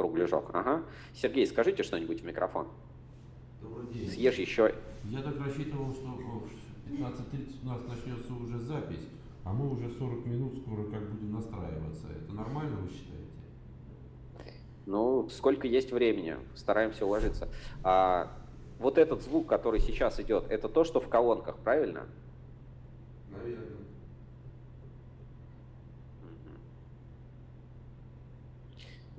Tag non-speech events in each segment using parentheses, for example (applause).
кругляшок. Ага. Сергей, скажите что-нибудь в микрофон. Добрый день. Съешь еще. Я так рассчитывал, что в 15.30 у нас начнется уже запись, а мы уже 40 минут скоро как будем настраиваться. Это нормально, вы считаете? Ну, сколько есть времени, стараемся уложиться. А, вот этот звук, который сейчас идет, это то, что в колонках, правильно? Наверное.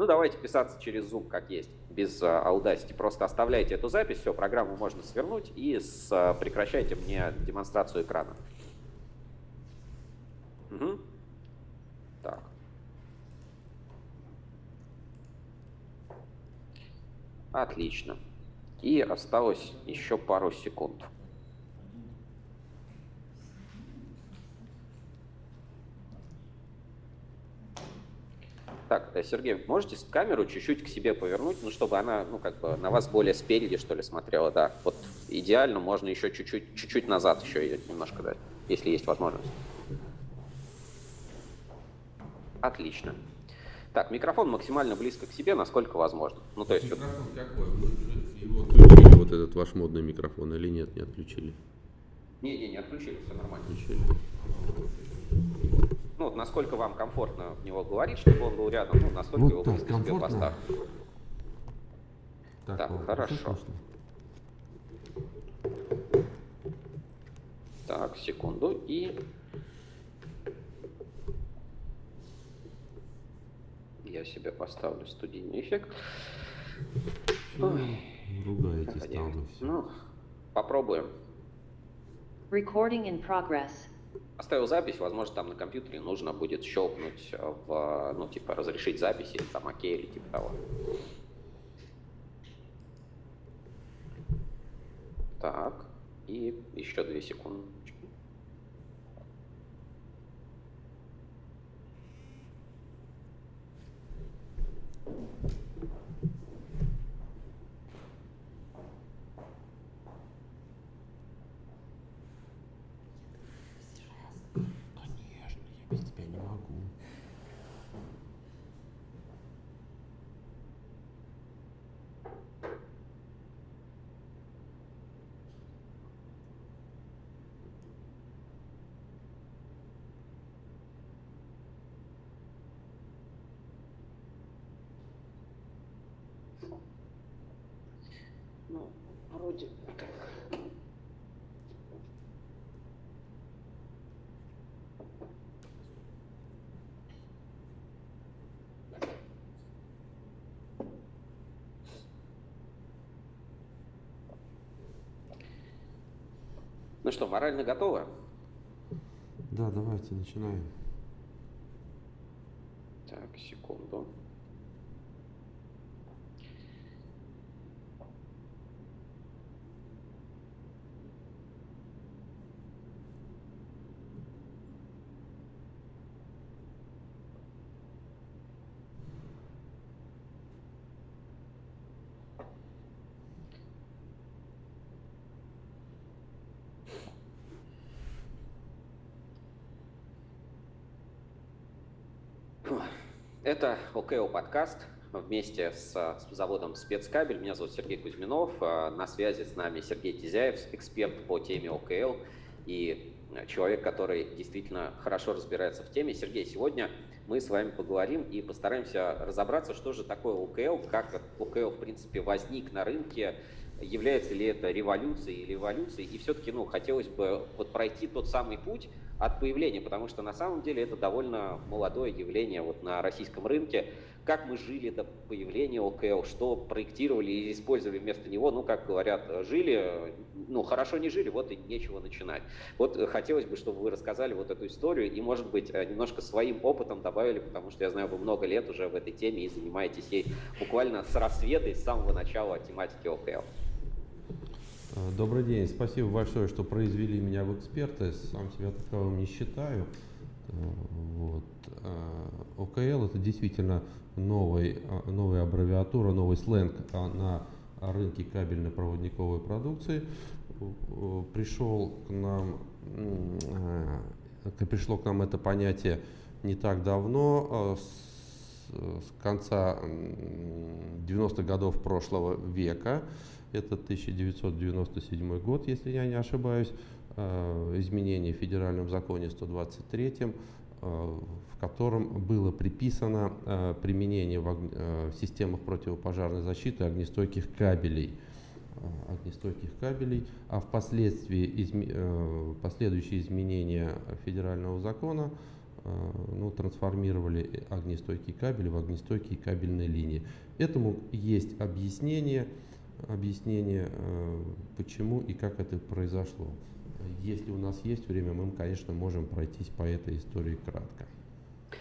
Ну, давайте писаться через Zoom, как есть, без uh, Audacity. Просто оставляйте эту запись, все, программу можно свернуть и с, uh, прекращайте мне демонстрацию экрана. Угу. Так. Отлично. И осталось еще пару секунд. Так, э, Сергей, можете камеру чуть-чуть к себе повернуть, ну, чтобы она, ну, как бы на вас более спереди, что ли, смотрела, да. Вот идеально, можно еще чуть-чуть, чуть-чуть назад еще ее немножко дать, если есть возможность. Отлично. Так, микрофон максимально близко к себе, насколько возможно. Ну, то есть... Микрофон какой? Вы же его отключили, вот этот ваш модный микрофон, или нет, не отключили? Не-не, не отключили, все нормально. Отключили. Ну, вот насколько вам комфортно в него говорить, чтобы он был рядом, ну, насколько Вот его так, близко себе комфортно? поставить. Так, вот, хорошо. слышно? Так, секунду. И я себе поставлю студийный эффект. Вы ругаетесь там все. Ну, попробуем. Recording in progress. Оставил запись, возможно, там на компьютере нужно будет щелкнуть э, в, ну, типа, разрешить запись или там окей или типа того. Так, и еще две секунды. Что, морально готовы? Да, давайте начинаем. Так, секунду. Это ОКО подкаст вместе с, заводом «Спецкабель». Меня зовут Сергей Кузьминов. А, На связи с нами Сергей Тизяев, эксперт по теме ОКЛ и человек, который действительно хорошо разбирается в теме. Сергей, сегодня мы с вами поговорим и постараемся разобраться, что же такое ОКЛ, как ОКЛ, в принципе, возник на рынке, является ли это революцией или эволюцией. И все-таки ну, хотелось бы вот пройти тот самый путь от появления, потому что на самом деле это довольно молодое явление вот на российском рынке. Как мы жили до появления ОКЛ, что проектировали и использовали вместо него, ну, как говорят, жили, ну, хорошо не жили, вот и нечего начинать. Вот хотелось бы, чтобы вы рассказали вот эту историю и, может быть, немножко своим опытом добавили, потому что я знаю, вы много лет уже в этой теме и занимаетесь ей буквально с рассвета и с самого начала тематики ОКЛ. Э, Добрый день, спасибо большое, что произвели меня в эксперты. Сам себя таковым не считаю. Э, Вот. Э, ОКЛ это действительно новый, новая аббревиатура, новый сленг э, на рынке кабельно-проводниковой продукции. Пришел к нам, пришло к нам это понятие не так давно, с, конца м, 90-х годов прошлого века. Это 1997 год, если я не ошибаюсь. Э, изменение в федеральном законе 123, э, в котором было приписано э, применение в системах противопожарной защиты огнестойких кабелей огнестойких кабелей, а впоследствии изме, последующие изменения федерального закона ну, трансформировали огнестойкие кабели в огнестойкие кабельные линии. Этому есть объяснение, объяснение почему и как это произошло. Если у нас есть время, мы, конечно, можем пройтись по этой истории кратко.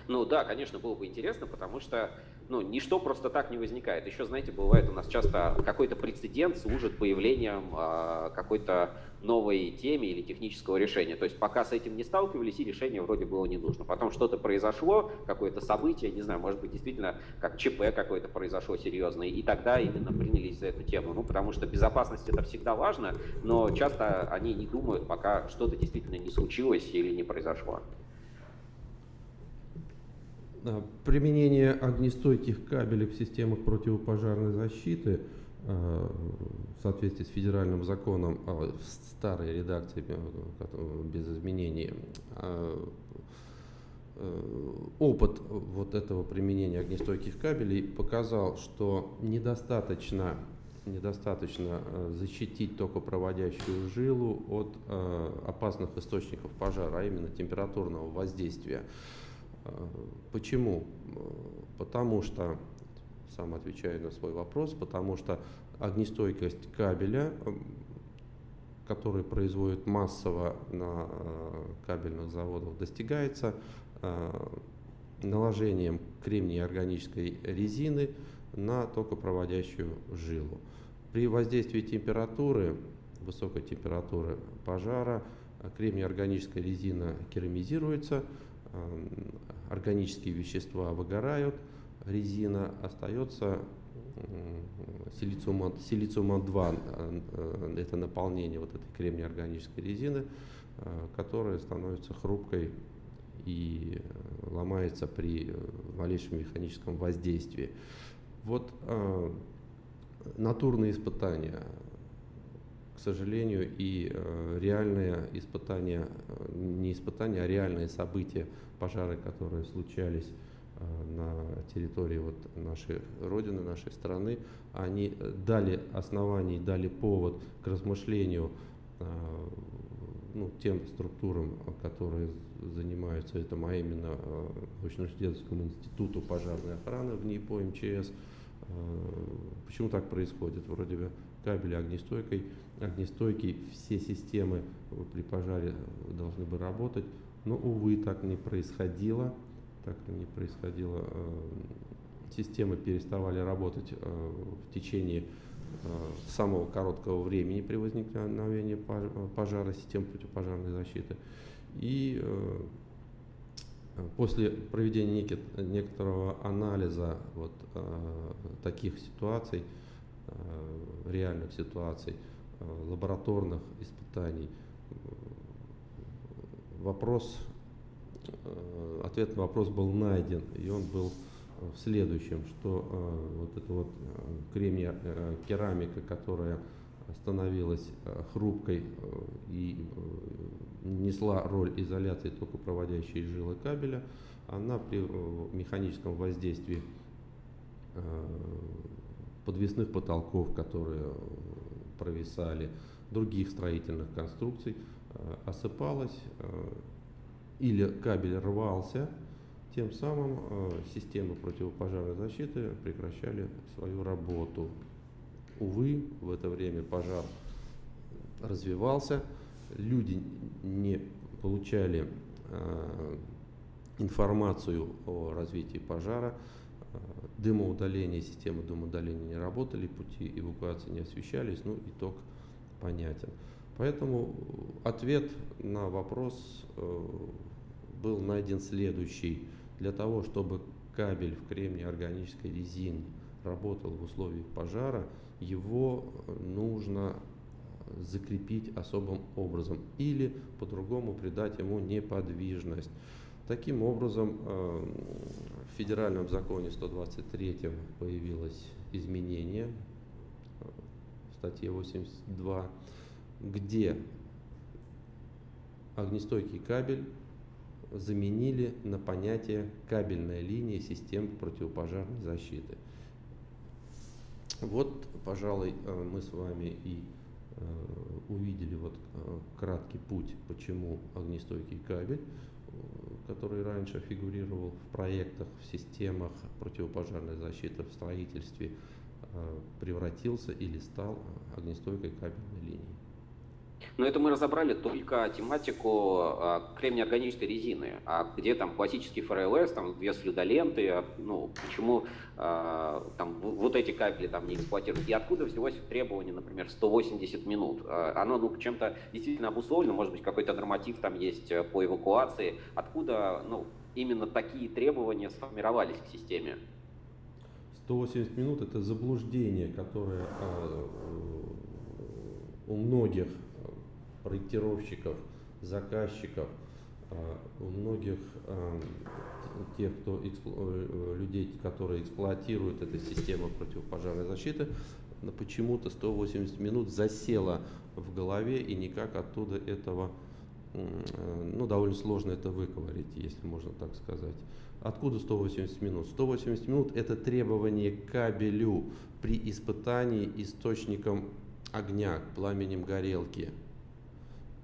Ну да, конечно, было бы интересно, потому что ну, ничто просто так не возникает. Еще, знаете, бывает у нас часто какой-то прецедент служит появлением э, какой-то новой теме или технического решения. То есть пока с этим не сталкивались, и решение вроде было не нужно. Потом что-то произошло, какое-то событие, не знаю, может быть, действительно, как ЧП какое-то произошло серьезное, и тогда именно принялись за эту тему. Ну, потому что безопасность это всегда важно, но часто они не думают, пока что-то действительно не случилось или не произошло. Применение огнестойких кабелей в системах противопожарной защиты э, в соответствии с федеральным законом а, в старой редакции э, без изменений э, опыт вот этого применения огнестойких кабелей показал, что недостаточно, недостаточно защитить токопроводящую жилу от опасных источников пожара, а именно температурного воздействия. Почему? Потому что, сам отвечаю на свой вопрос, потому что огнестойкость кабеля, который производит массово на э, кабельных заводах, достигается э, наложением кремния органической резины на токопроводящую жилу. При воздействии температуры, высокой температуры пожара, кремний органическая резина керамизируется, органические вещества выгорают, резина остается силициума, силициума 2, э, это наполнение вот этой кремния органической резины, э, которая становится хрупкой и ломается при малейшем механическом воздействии. Вот э, натурные испытания, к сожалению, и э, реальные испытания, э, не испытания, а реальные события, пожары, которые случались э, на территории вот нашей Родины, нашей страны, они дали основание, дали повод к размышлению ну, тем структурам, которые занимаются этим, а именно научно-исследовательскому институту пожарной охраны в НИПО МЧС. Почему так происходит? Вроде бы кабели огнестойкой, огнестойкие, все системы при пожаре должны бы работать, но, увы, так не происходило, так не происходило. Э, системы переставали работать э, в течение э, самого короткого времени при возникновении пожара, систем противопожарной защиты. И после проведения некоторого анализа вот, таких ситуаций, реальных ситуаций, лабораторных испытаний. Вопрос, э, ответ на вопрос был найден, и он был в следующем, что вот эта вот кремния керамика, которая становилась хрупкой и несла роль изоляции только проводящей жилы кабеля, она при механическом воздействии подвесных потолков, которые э, провисали, других строительных конструкций, э, осыпалась э, или кабель рвался, тем самым системы противопожарной защиты прекращали свою работу. Увы, в это время пожар развивался, люди не получали информацию о развитии пожара, дымоудаления, системы дымоудаления не работали, пути эвакуации не освещались, ну, итог понятен. Поэтому ответ на вопрос э, был найден следующий. Для того, чтобы кабель в кремнии органической резине работал в условиях пожара, его нужно закрепить особым образом или по-другому придать ему неподвижность. Таким образом, э, в федеральном законе 123 появилась изменения в статье 82, где огнестойкий кабель заменили на понятие кабельная линия систем противопожарной защиты. Вот, пожалуй, мы с вами и увидели вот краткий путь, почему огнестойкий кабель который раньше фигурировал в проектах, в системах противопожарной защиты в строительстве, э, превратился или стал огнестойкой кабельной линией. Но это мы разобрали только тематику а, кремнеорганической резины. А где там классический ФРЛС, там две слюдоленты, а, ну, почему а, там вот эти кабели там не эксплуатируют? И откуда взялось требование, например, 180 минут? А, оно ну, чем-то действительно обусловлено, может быть, какой-то норматив там есть э, по эвакуации. Откуда ну, именно такие требования сформировались к системе? 180 минут – это заблуждение, которое э, у многих проектировщиков, заказчиков, а, у многих а, тех, кто э, людей, которые эксплуатируют эту систему противопожарной защиты, почему-то 180 минут засело в голове и никак оттуда этого, э, ну, довольно сложно это выковырить, если можно так сказать. Откуда 180 минут? 180 минут – это требование кабелю при испытании источником огня, пламенем горелки.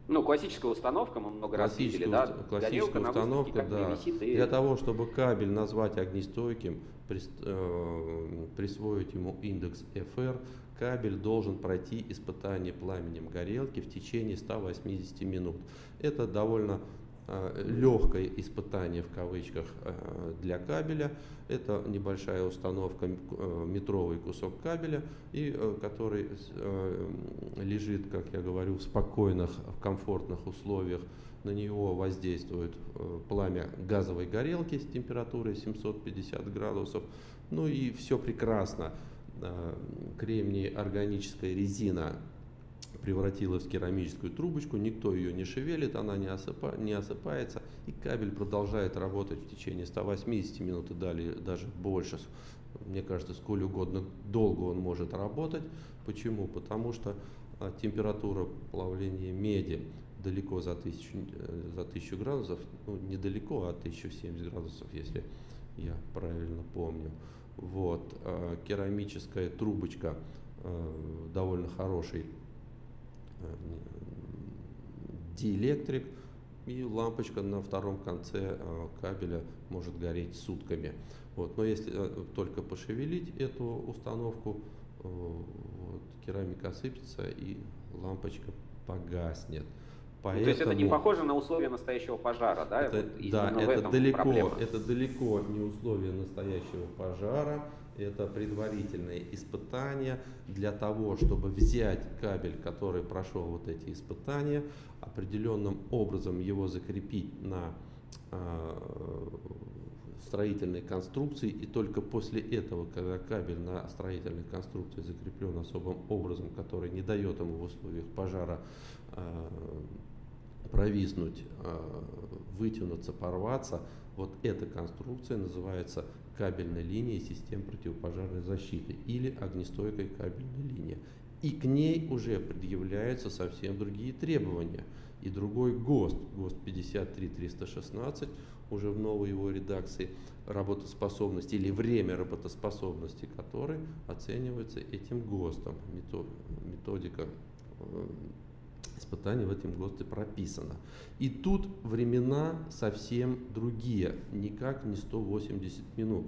Ну, классическая установка, мы много раз видели, да? Классическая Горелка установка, да. Висит и... Для того, чтобы кабель назвать огнестойким, прис, э, присвоить ему индекс FR, кабель должен пройти испытание пламенем горелки в течение 180 минут. Это довольно легкое испытание в кавычках э, для кабеля. Это небольшая установка, э, метровый кусок кабеля, и который лежит, как я говорю, в спокойных, в комфортных условиях. На него воздействует пламя газовой горелки с температурой 750 градусов. Ну и все прекрасно. Кремний органическая резина превратилась в керамическую трубочку, никто ее не шевелит, она не, осыпа, не осыпается, и кабель продолжает работать в течение 180 минут и далее даже больше. Мне кажется, сколь угодно долго он может работать. Почему? Потому что а, температура плавления меди далеко за 1000, э, за 1000 градусов, ну недалеко, а 1070 градусов, если я правильно помню. Вот, а, керамическая трубочка а, довольно хороший диэлектрик, и лампочка на втором конце э, кабеля может гореть сутками. Вот. Но если э, только пошевелить эту установку, э, вот, керамика осыпется и лампочка погаснет. Поэтому, ну, то есть это не похоже на условия настоящего пожара, да? Это, вот да, это далеко, это далеко не условия настоящего пожара это предварительное испытание для того, чтобы взять кабель, который прошел вот эти испытания, определенным образом его закрепить на э, строительной конструкции, и только после этого, когда кабель на строительной конструкции закреплен особым образом, который не дает ему в условиях пожара э, провиснуть, э, вытянуться, порваться, вот эта конструкция называется кабельной линией систем противопожарной защиты или огнестойкой кабельной линии. И к ней уже предъявляются совсем другие требования. И другой ГОСТ, ГОСТ 53316, уже в новой его редакции, работоспособности или время работоспособности которой оценивается этим ГОСТом. Методика испытаний в этом ГОСТе прописано. И тут времена совсем другие, никак не 180 минут.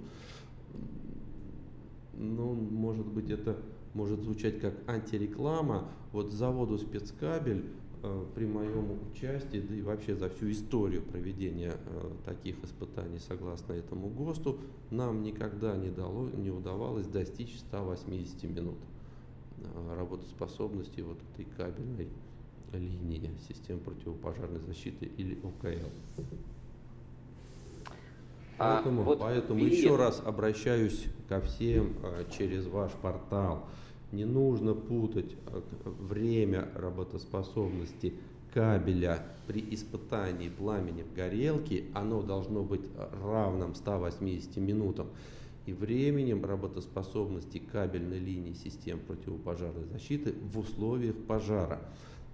Ну, может быть, это может звучать как антиреклама. Вот заводу спецкабель э, при моем участии, да и вообще за всю историю проведения э, таких испытаний согласно этому ГОСТу, нам никогда не, дало, не удавалось достичь 180 минут э, работоспособности вот этой кабельной линии систем противопожарной защиты или ОКЛ. А поэтому, вот поэтому перед... еще раз обращаюсь ко всем а, через ваш портал. Не нужно путать а, время работоспособности кабеля при испытании пламени в горелке. Оно должно быть равным 180 минутам. и временем работоспособности кабельной линии систем противопожарной защиты в условиях пожара.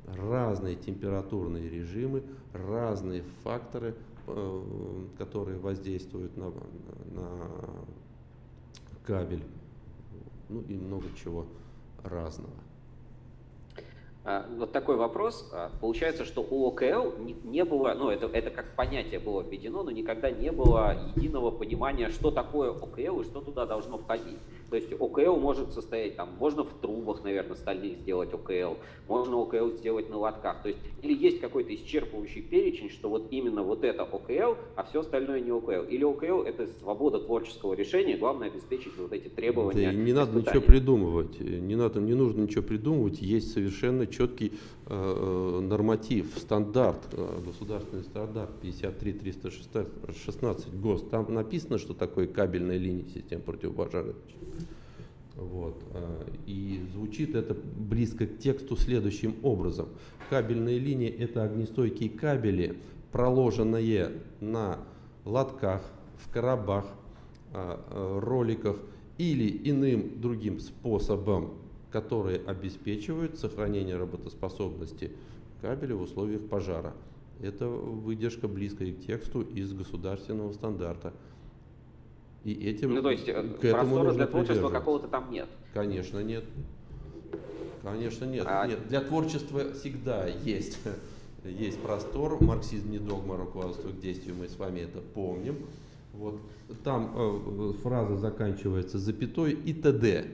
Разные температурные режимы, разные факторы, э, которые воздействуют на, на кабель, ну и много чего разного. А, вот такой вопрос. А, получается, что у ОКЛ не было, ну это, это как понятие было введено, но никогда не было единого понимания, что такое ОКЛ и что туда должно входить. То есть ОКЛ может состоять, там, можно в трубах, наверное, стальных сделать ОКЛ, можно ОКЛ сделать на лотках. То есть или есть какой-то исчерпывающий перечень, что вот именно вот это ОКЛ, а все остальное не ОКЛ. Или ОКЛ это свобода творческого решения, главное обеспечить вот эти требования. Да, не надо ничего придумывать, не, надо, не нужно ничего придумывать, есть совершенно четкий э, э норматив, стандарт, э, государственный стандарт 53-316 ГОС. Там написано, что такое кабельная линия систем противопожарной вот. Э, и звучит это близко к тексту следующим образом. Кабельные линии – это огнестойкие кабели, проложенные на лотках, в коробах, э, э, роликах или иным другим способом, которые обеспечивают сохранение работоспособности кабеля в условиях пожара. Это выдержка близкая к тексту из государственного стандарта – и этим, ну, то есть э, к этому нужно для творчества какого-то там нет? Конечно, нет. Конечно, нет. А... Нет, для творчества всегда есть, (laughs) есть простор. Марксизм не догма, руководство к действию, мы с вами это помним. Вот. Там э, фраза заканчивается запятой и т.д.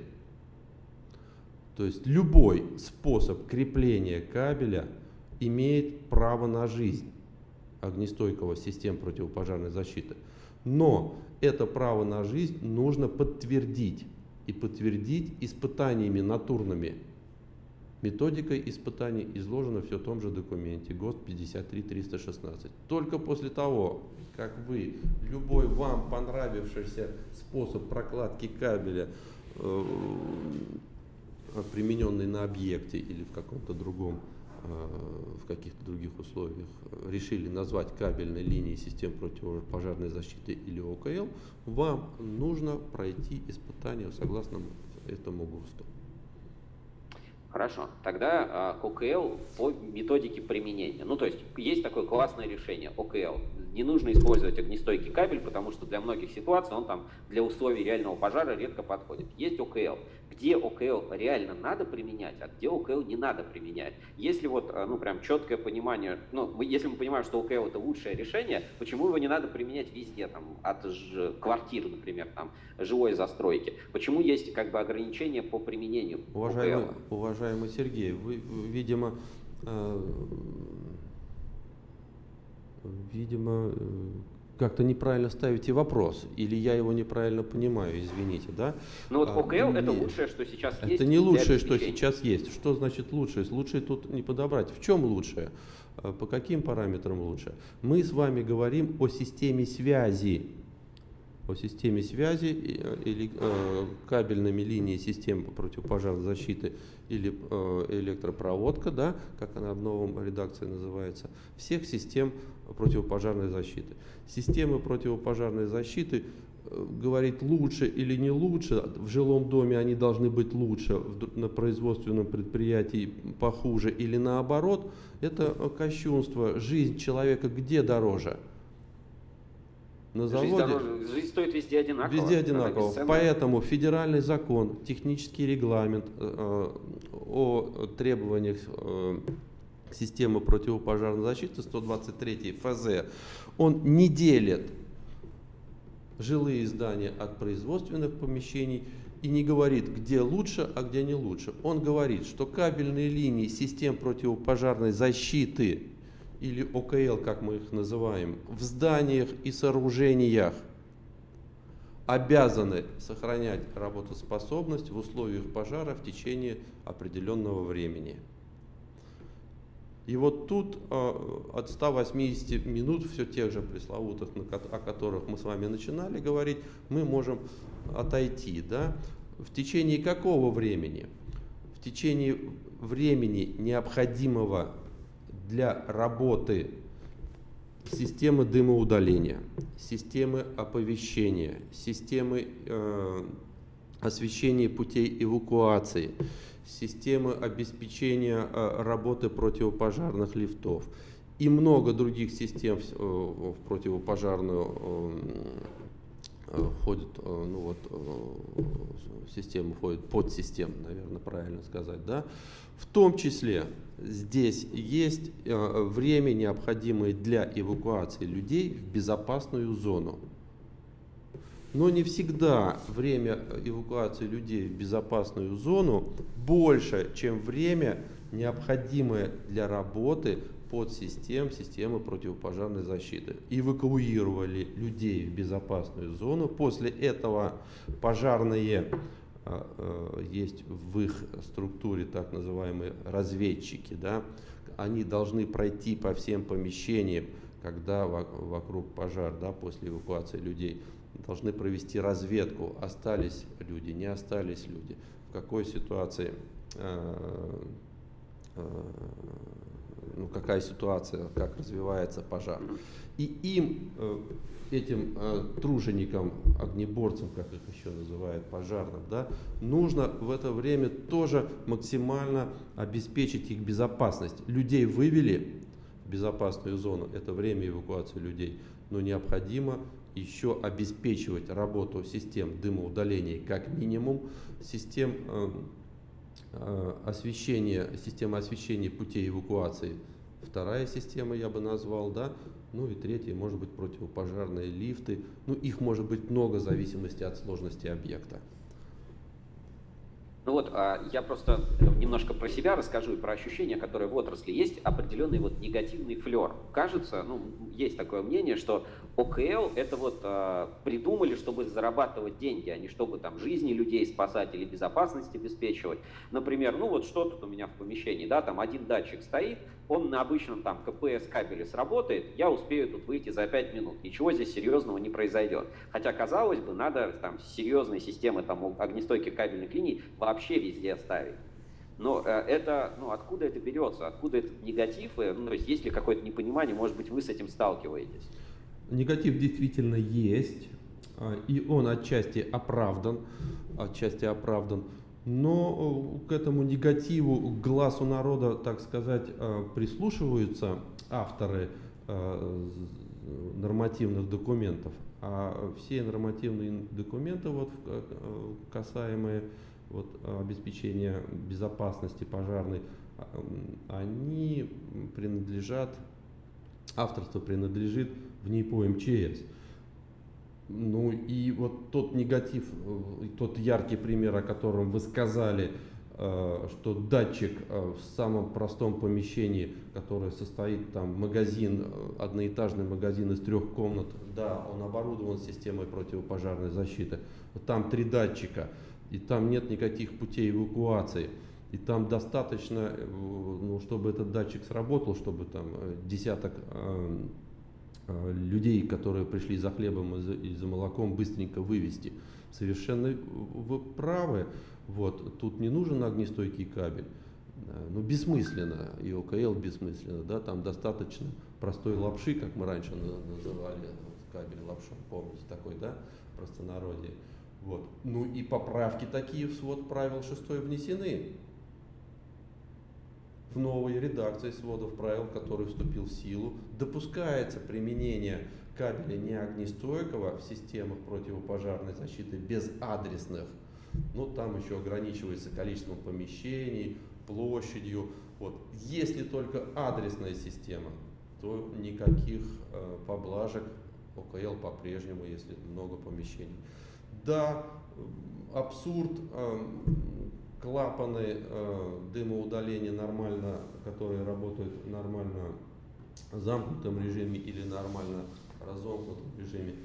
То есть любой способ крепления кабеля имеет право на жизнь огнестойкого систем противопожарной защиты. Но это право на жизнь нужно подтвердить. И подтвердить испытаниями натурными. Методикой испытаний изложена все в том же документе ГОСТ 53316. Только после того, как вы любой вам понравившийся способ прокладки кабеля, э, примененный на объекте или в каком-то другом в каких-то других условиях решили назвать кабельной линией систем противопожарной защиты или ОКЛ, вам нужно пройти испытание согласно этому ГОСТу. Хорошо, тогда э, ОКЛ по методике применения. Ну, то есть есть такое классное решение ОКЛ. Не нужно использовать огнестойкий кабель, потому что для многих ситуаций он там для условий реального пожара редко подходит. Есть ОКЛ где ОКЛ реально надо применять, а где ОКЛ не надо применять. Если вот, э, ну, прям четкое понимание, ну, если мы понимаем, что ОКЛ это лучшее решение, почему его не надо применять везде, там, от ж, квартир, например, там, жилой застройки? Почему есть, как бы, ограничения по применению уважаемый, ОКЛ? Уважаемый Сергей, вы, видимо, э, видимо, э, как-то неправильно ставите вопрос, или я его неправильно понимаю, извините, да? Ну вот ОКЛ а, это лучшее, что сейчас это есть. Это не лучшее, что сейчас есть. Что значит лучшее? Лучшее тут не подобрать. В чем лучшее? А, по каким параметрам лучше? Мы с вами говорим о системе связи. О системе связи или э, кабельными линиями системы противопожарной защиты или э, электропроводка, да, как она в новом редакции называется, всех систем противопожарной защиты. Системы противопожарной защиты э, говорить лучше или не лучше, в жилом доме они должны быть лучше, на производственном предприятии похуже или наоборот, это кощунство. Жизнь человека где дороже? На заводе. Жизнь, дороже, жизнь стоит везде одинаково. Везде одинаково. Поэтому федеральный закон, технический регламент э, о требованиях э, системы противопожарной защиты 123 ФЗ, он не делит жилые здания от производственных помещений и не говорит, где лучше, а где не лучше. Он говорит, что кабельные линии систем противопожарной защиты или ОКЛ, как мы их называем, в зданиях и сооружениях обязаны сохранять работоспособность в условиях пожара в течение определенного времени. И вот тут э, от 180 минут, все тех же пресловутых, о которых мы с вами начинали говорить, мы можем отойти. Да? В течение какого времени? В течение времени, необходимого для работы системы дымоудаления, системы оповещения, системы э, освещения путей эвакуации, системы обеспечения э, работы противопожарных лифтов и много других систем э, в противопожарную э, входит, ну вот, в систему входит подсистем, наверное, правильно сказать, да, в том числе здесь есть время, необходимое для эвакуации людей в безопасную зону. Но не всегда время эвакуации людей в безопасную зону больше, чем время, необходимое для работы подсистем системы противопожарной защиты. Эвакуировали людей в безопасную зону. После этого пожарные а, а, есть в их структуре так называемые разведчики. Да? Они должны пройти по всем помещениям, когда вокруг пожар, да, после эвакуации людей должны провести разведку, остались люди, не остались люди, в какой ситуации, э, э, ну, какая ситуация, как развивается пожар. И им, э, этим труженикам, огнеборцам, как их еще называют, пожарным, да, нужно в это время тоже максимально обеспечить их безопасность. Людей вывели в безопасную зону, это время эвакуации людей, но необходимо еще обеспечивать работу систем дымоудаления как минимум, систем э, э, освещения, система освещения путей эвакуации, вторая система я бы назвал, да, ну и третья, может быть, противопожарные лифты, ну их может быть много в зависимости от сложности объекта. Ну вот, а, я просто немножко про себя расскажу и про ощущения, которые в отрасли есть определенный вот негативный флер. Кажется, ну, есть такое мнение, что ОКЛ это вот а, придумали, чтобы зарабатывать деньги, а не чтобы там жизни людей спасать или безопасность обеспечивать. Например, ну вот что тут у меня в помещении, да, там один датчик стоит, он на обычном там КПС кабеле сработает, я успею тут выйти за 5 минут, ничего здесь серьезного не произойдет. Хотя, казалось бы, надо там серьезные системы там огнестойких кабельных линий вообще везде ставить. Но э, это, ну, откуда это берется, откуда этот негатив, э, ну, то есть есть ли какое-то непонимание, может быть, вы с этим сталкиваетесь? Негатив действительно есть, а, и он отчасти оправдан, отчасти оправдан. Но э, к этому негативу, к глазу народа, так сказать, э, прислушиваются авторы э, нормативных документов. А все нормативные документы, вот, касаемые вот, обеспечения безопасности пожарной, они принадлежат, авторство принадлежит в НИПО МЧС. Ну и вот тот негатив, э, тот яркий пример, о котором вы сказали, э, что датчик э, в самом простом помещении, которое состоит там магазин, одноэтажный магазин из трех комнат, да, он оборудован системой противопожарной защиты. Там три датчика, и там нет никаких путей эвакуации. И там достаточно, ну, чтобы этот датчик сработал, чтобы там десяток людей, которые пришли за хлебом и за молоком, быстренько вывести. Совершенно вы правы. Вот, тут не нужен огнестойкий кабель. Э, ну, бессмысленно, и ОКЛ бессмысленно, да, там достаточно простой лапши, как мы раньше называли кабель лапшу, помните, такой, да, простонародье. Вот. Ну и поправки такие в свод правил 6 внесены в новой редакции сводов правил, который вступил в силу, допускается применение кабеля неогнестойкого в системах противопожарной защиты без адресных. Ну, там еще ограничивается количеством помещений, площадью. Вот. Если только адресная система, то никаких э, поблажек ОКЛ по-прежнему, если много помещений. Да, абсурд, э, клапаны э, дымоудаления нормально, которые работают нормально в замкнутом режиме или нормально разомкнутом режиме,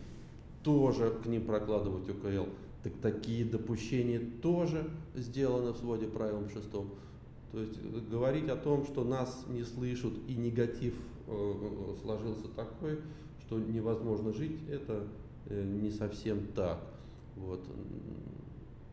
тоже к ним прокладывать УКЛ. Так такие допущения тоже сделаны в своде правилам шестом. То есть э, говорить о том, что нас не слышат и негатив э, сложился такой, что невозможно жить, это э, не совсем так. Вот.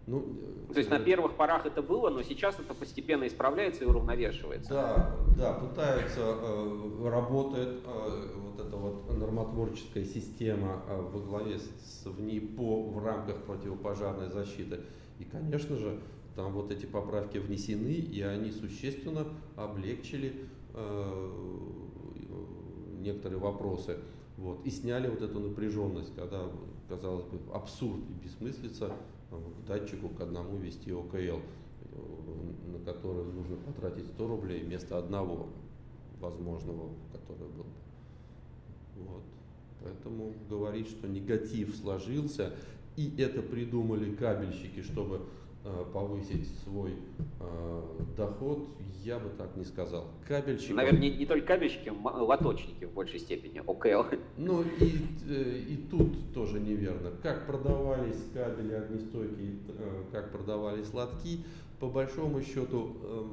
Ну, То есть на э, первых порах это было, но сейчас это постепенно исправляется и уравновешивается. Да, да, пытаются, э, работает э, вот эта вот нормотворческая система э, во главе с, в НИПО в рамках противопожарной защиты. И, конечно же, там вот эти поправки внесены, и они существенно облегчили э, некоторые вопросы. Вот, и сняли вот эту напряженность, когда, казалось бы, абсурд и бессмыслица к датчику к одному вести ОКЛ, на который нужно потратить 100 рублей вместо одного возможного, который был. Вот. Поэтому говорить, что негатив сложился, и это придумали кабельщики, чтобы повысить свой э, доход, я бы так не сказал. Кабельщики... Наверное, не, не только кабельщики, лоточники в большей степени, ОКЛ. (laughs) Ну и, э, и тут тоже неверно. Как продавались кабели огнестойкие, э, как продавались лотки, по большому счету э,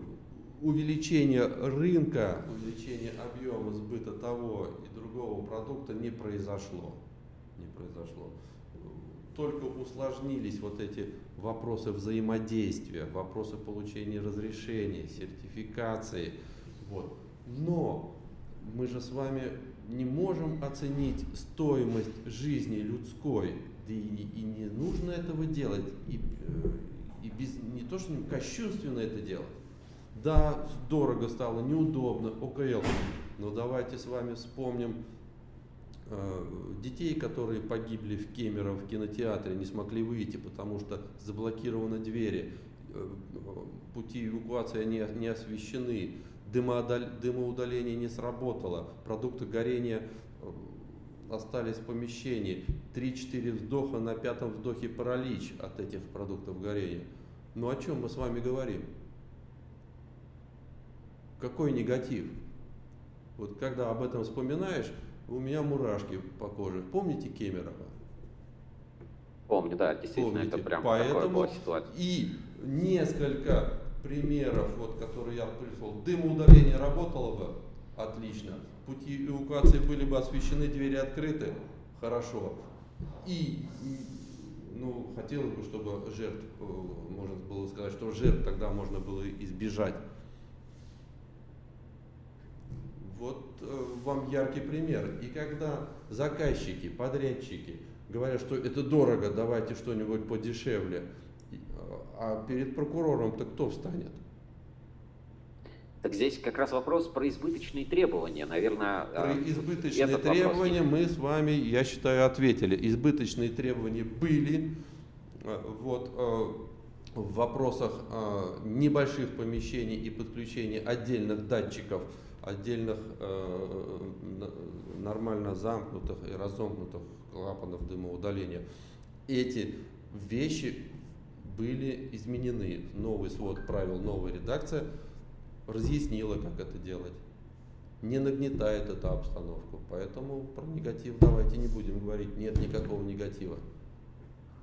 увеличение рынка, увеличение объема сбыта того и другого продукта не произошло. Не произошло только усложнились вот эти вопросы взаимодействия, вопросы получения разрешения, сертификации. Вот. Но мы же с вами не можем оценить стоимость жизни людской, да и, и не нужно этого делать, и, э, и без, не то, что кощунственно это делать. Да, дорого стало, неудобно, ОКЛ, но давайте с вами вспомним детей, которые погибли в Кемерово в кинотеатре, не смогли выйти, потому что заблокированы двери, э, пути эвакуации не, не освещены, дымоудаление не сработало, продукты горения э, остались в помещении, 3-4 вздоха, на пятом вдохе паралич от этих продуктов горения. Ну о чем мы с вами говорим? Какой негатив? Вот когда об этом вспоминаешь, у меня мурашки по коже. Помните Кемерово? Помню, да, действительно, Помните? это прям Поэтому такое была ситуация. И несколько примеров, вот, которые я пришел. Дымоудаление работало бы отлично. Пути эвакуации были бы освещены, двери открыты, хорошо. И, ну, хотелось бы, чтобы жертв, э, можно было сказать, что жертв тогда можно было избежать. Вот э, вам яркий пример. И когда заказчики, подрядчики говорят, что это дорого, давайте что-нибудь подешевле, а перед прокурором-то кто встанет? Так здесь как раз вопрос про избыточные требования, наверное. Про э, избыточные требования мы с вами, я считаю, ответили. Избыточные требования были. Э, вот, в вопросах небольших помещений и подключения отдельных датчиков – отдельных э, нормально замкнутых и разомкнутых клапанов дымоудаления. Эти вещи были изменены. Новый свод правил, новая редакция разъяснила, как это делать. Не нагнетает эту обстановку. Поэтому про негатив давайте не будем говорить. Нет никакого негатива.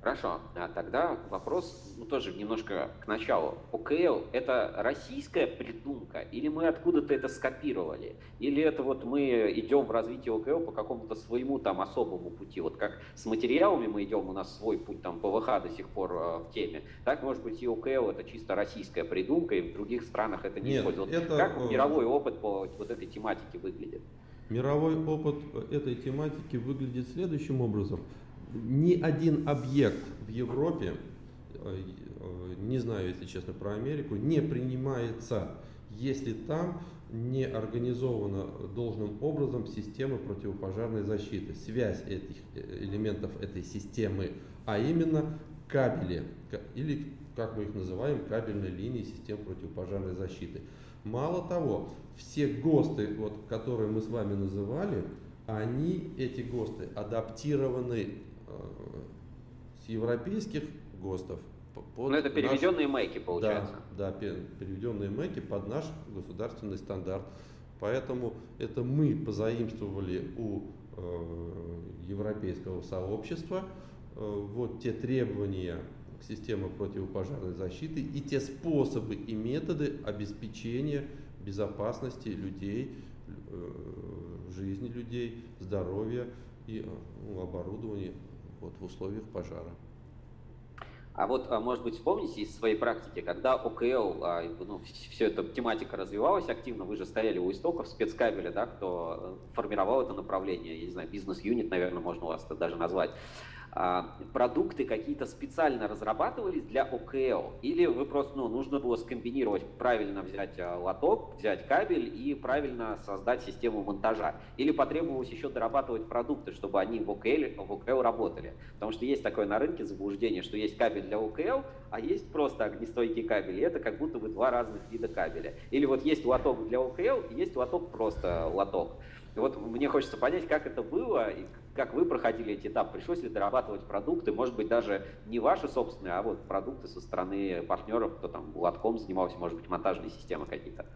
Хорошо, а тогда вопрос ну, тоже немножко к началу. ОКЛ – это российская придумка или мы откуда-то это скопировали? Или это вот мы идем в развитие ОКЛ по какому-то своему там особому пути? Вот как с материалами мы идем, у нас свой путь там ПВХ до сих пор э, в теме. Так, может быть, и ОКЛ – это чисто российская придумка, и в других странах это не Нет, Вот это... Как э, мировой опыт по вот этой тематике выглядит? Мировой опыт этой тематики выглядит следующим образом – ни один объект в Европе, э, не знаю, если честно, про Америку, не принимается, если там не организована должным образом система противопожарной защиты, связь этих э, элементов этой системы, а именно кабели, или, как мы их называем, кабельные линии систем противопожарной защиты. Мало того, все ГОСТы, вот, которые мы с вами называли, они, эти ГОСТы, адаптированы с европейских ГОСТов. Под Но это переведенные наш, майки получается. Да, да, переведенные майки под наш государственный стандарт. Поэтому это мы позаимствовали у э, европейского сообщества э, вот те требования к системе противопожарной защиты и те способы и методы обеспечения безопасности людей, э, жизни людей, здоровья и э, ну, оборудования вот, в условиях пожара. А вот, а, может быть, вспомните из своей практики, когда ОКЛ, а, ну, все эта тематика развивалась активно, вы же стояли у истоков спецкабеля, да, кто э, формировал это направление, я не знаю, бизнес-юнит, наверное, можно у вас это даже назвать. А, продукты какие-то специально разрабатывались для ОКЛ? Или вы просто, ну, нужно было скомбинировать, правильно взять а, лоток, взять кабель и правильно создать систему монтажа? Или потребовалось еще дорабатывать продукты, чтобы они в ОКЛ, в ОКЛ работали? Потому что есть такое на рынке заблуждение, что есть кабель для ОКЛ, а есть просто огнестойкий кабель, и это как будто бы два разных вида кабеля. Или вот есть лоток для ОКЛ, и есть лоток просто лоток. И вот мне хочется понять, как это было, и как вы проходили эти этапы, пришлось ли дорабатывать продукты, может быть, даже не ваши собственные, а вот продукты со стороны партнеров, кто там лотком занимался, может быть, монтажные системы какие-то.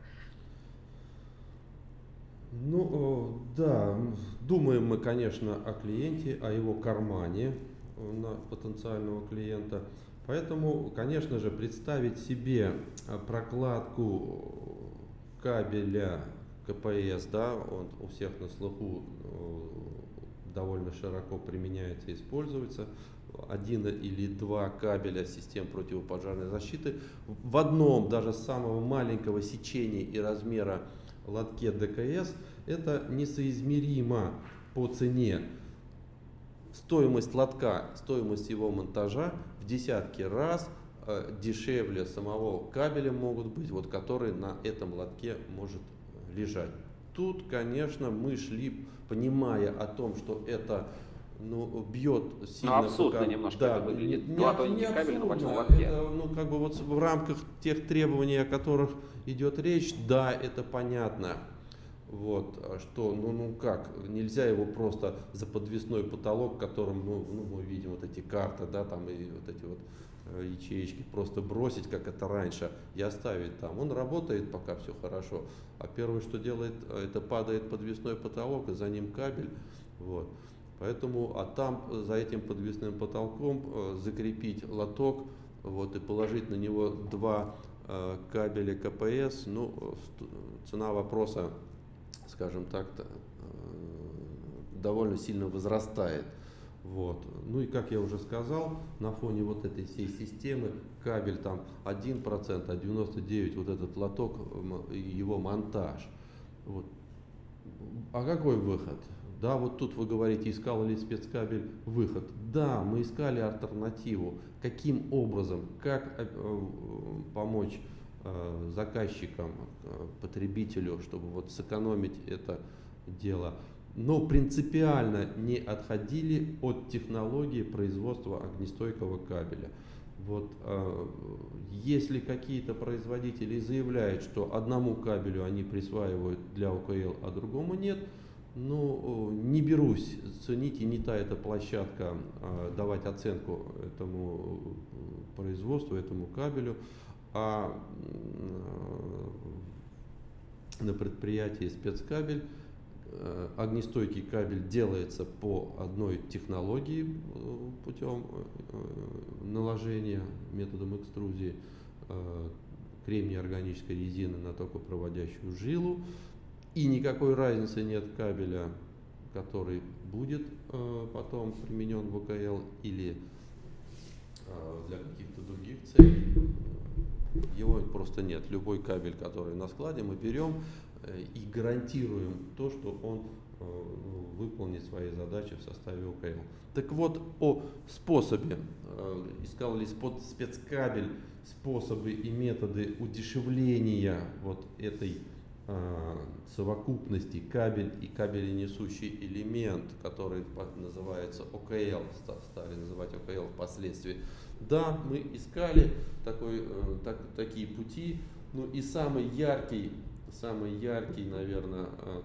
Ну, да, думаем мы, конечно, о клиенте, о его кармане э, на потенциального клиента. Поэтому, конечно же, представить себе э, прокладку кабеля КПС, да, он у всех на слуху э, довольно широко применяется и используется. Один или два кабеля систем противопожарной защиты в одном, даже самого маленького сечения и размера лотке ДКС, это несоизмеримо по цене. Стоимость лотка, стоимость его монтажа в десятки раз э, дешевле самого кабеля могут быть, вот который на этом лотке может лежать. Тут, конечно, мы шли, понимая о том, что это ну, бьет сильно. Ну, абсурдно пока, немножко да, это выглядит. Не, ну, не, не кабель абсурдно. Это, ну, как бы вот в рамках тех требований, о которых идет речь, да, это понятно. Вот, а что, ну, ну как, нельзя его просто за подвесной потолок, которым, ну, ну, мы видим вот эти карты, да, там и вот эти вот ячеечки просто бросить, как это раньше, и оставить там. Он работает, пока все хорошо. А первое, что делает, э, это падает подвесной потолок, и за ним кабель. Вот. Поэтому, а там э, за этим подвесным потолком закрепить лоток вот, и положить на него два э, кабеля КПС, ну, цена вопроса, скажем так, э, довольно сильно возрастает. Вот. Ну и как я уже сказал, на фоне вот этой всей системы кабель там 1%, а 99% вот этот лоток, его монтаж. Вот. А какой выход? Да, вот тут вы говорите, искал ли спецкабель выход. Да, мы искали альтернативу. Каким образом, как э, помочь э, заказчикам, э, потребителю, чтобы вот сэкономить это дело но принципиально не отходили от технологии производства огнестойкого кабеля. Вот, э, если какие-то производители заявляют, что одному кабелю они присваивают для ОКЛ, а другому нет, ну, не берусь ценить, и не та эта площадка э, давать оценку этому производству, этому кабелю, а э, на предприятии спецкабель огнестойкий кабель делается по одной технологии э, путем э, наложения методом экструзии кремния органической резины на токопроводящую жилу. И никакой разницы нет кабеля, который будет потом применен в ОКЛ или для каких-то других целей. Его просто нет. Любой кабель, который на складе, мы берем, Э, и гарантируем то, что он э, выполнит свои задачи в составе ОКЛ. Так вот, о способе, э, искал ли спецкабель, способы и методы удешевления вот этой совокупности кабель и кабеленесущий элемент, который называется ОКЛ, стали называть ОКЛ впоследствии. Да, мы искали такой, так, такие пути, ну и самый яркий самый яркий, наверное, э,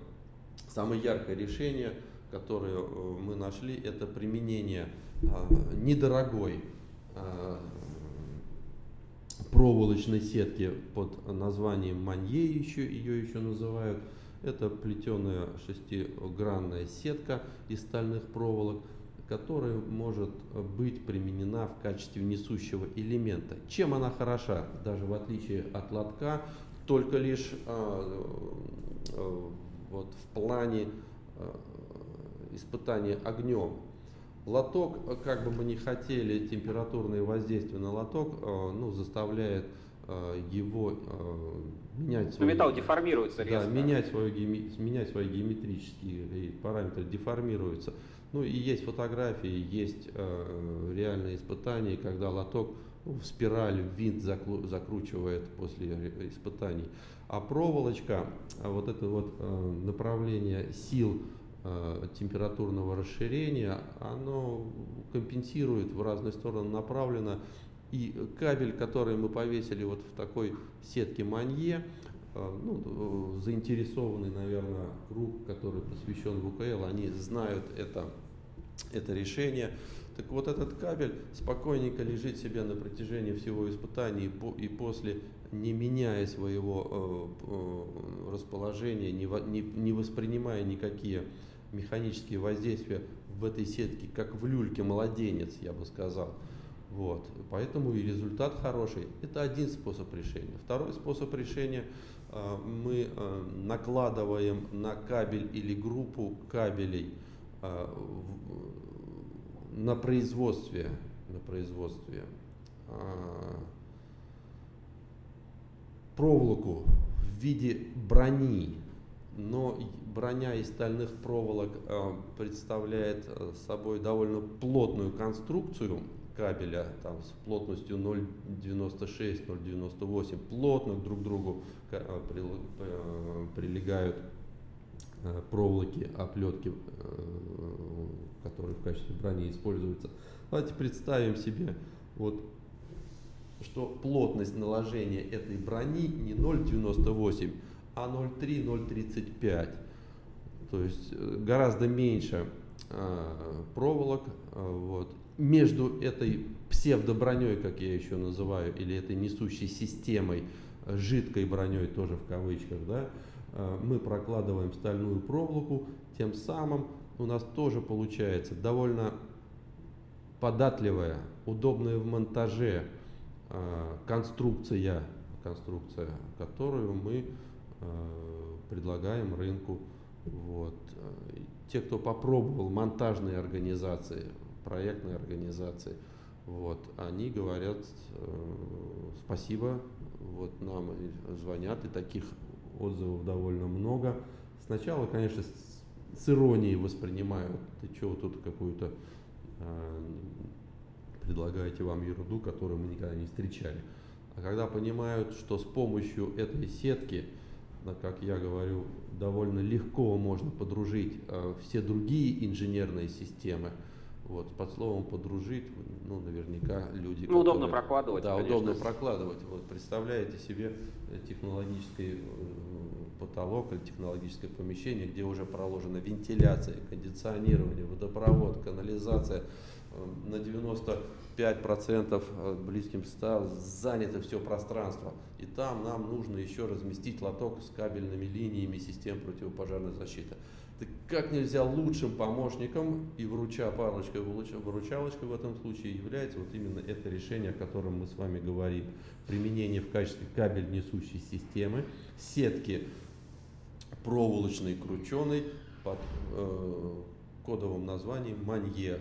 самое яркое решение, которое э, мы нашли, это применение э, недорогой проволочной сетки под названием манье, еще, ее еще называют. Это плетеная шестигранная сетка из стальных проволок, которая может быть применена в качестве несущего элемента. Чем она хороша? Даже в отличие от лотка, только лишь а, а, вот в плане а, испытания огнем. Лоток, э, как бы мы ни хотели, температурное воздействие на лоток э, ну, заставляет э, его менять свои, металл деформируется резко. Да, менять, свою, менять свои геометрические параметры, деформируются. Ну и есть фотографии, есть реальные испытания, когда лоток ну, в спираль, винт закручивает после испытаний. А проволочка, вот это вот направление сил Э, температурного расширения, оно компенсирует в разные стороны направлено. И кабель, который мы повесили вот в такой сетке манье, э, ну, заинтересованный, наверное, круг, который посвящен ВКЛ, они знают это, это решение. Так вот этот кабель спокойненько лежит себе на протяжении всего испытания и, и после, не меняя своего э, э, расположения, не, не, не воспринимая никакие механические воздействия в этой сетке, как в люльке младенец, я бы сказал. Вот. Поэтому и результат хороший. Это один способ решения. Второй способ решения э, мы э, накладываем на кабель или группу кабелей э, на производстве, на производстве проволоку в виде брони. Но броня из стальных проволок э, представляет э, собой довольно плотную конструкцию кабеля там, с плотностью 0,96, 0,98, плотно друг к другу э, прилегают проволоки, оплетки, которые в качестве брони используются. Давайте представим себе, вот, что плотность наложения этой брони не 0,98, а 0,3-0,35. То есть э, гораздо меньше э, проволок. Э, вот. Между этой псевдоброней, как я еще называю, или этой несущей системой, жидкой броней, тоже в кавычках, да, мы прокладываем стальную проволоку, тем самым у нас тоже получается довольно податливая, удобная в монтаже конструкция, конструкция, которую мы Э, предлагаем рынку. Вот. Те, кто попробовал монтажные организации, проектные организации, вот, они говорят э, спасибо, вот нам звонят, и таких отзывов довольно много. Сначала, конечно, с, с иронией воспринимают, ты что тут какую-то э, предлагаете вам ерунду, которую мы никогда не встречали. А когда понимают, что с помощью этой сетки как я говорю, довольно легко можно подружить э, все другие инженерные системы. Вот, под словом подружить, ну, наверняка люди... Ну, которые, удобно прокладывать, Да, конечно. удобно прокладывать. Вот, представляете себе технологический э, потолок или технологическое помещение, где уже проложена вентиляция, кондиционирование, водопровод, канализация, э, на 90 5% э, близким 100 занято все пространство. И там нам нужно еще разместить лоток с кабельными линиями систем противопожарной защиты. Так как нельзя лучшим помощником и вруча палочкой, выручалочкой в этом случае является вот именно это решение, о котором мы с вами говорим. Применение в качестве кабель несущей системы, сетки проволочной крученой под э, кодовым названием Манье.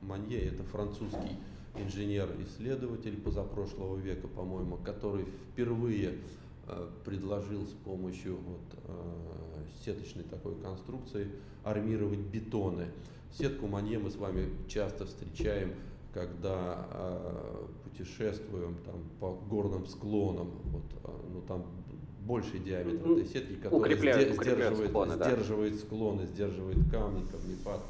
Манье это французский инженер-исследователь позапрошлого века, по-моему, который впервые э, предложил с помощью вот, э, сеточной такой конструкции армировать бетоны. Сетку Манье мы с вами часто встречаем, когда э, путешествуем там, по горным склонам. Вот, э, ну, там больший диаметр ну, этой сетки, которая укрепляет, сдерживает, склоны, сдерживает да? склоны, сдерживает камни, камнепад.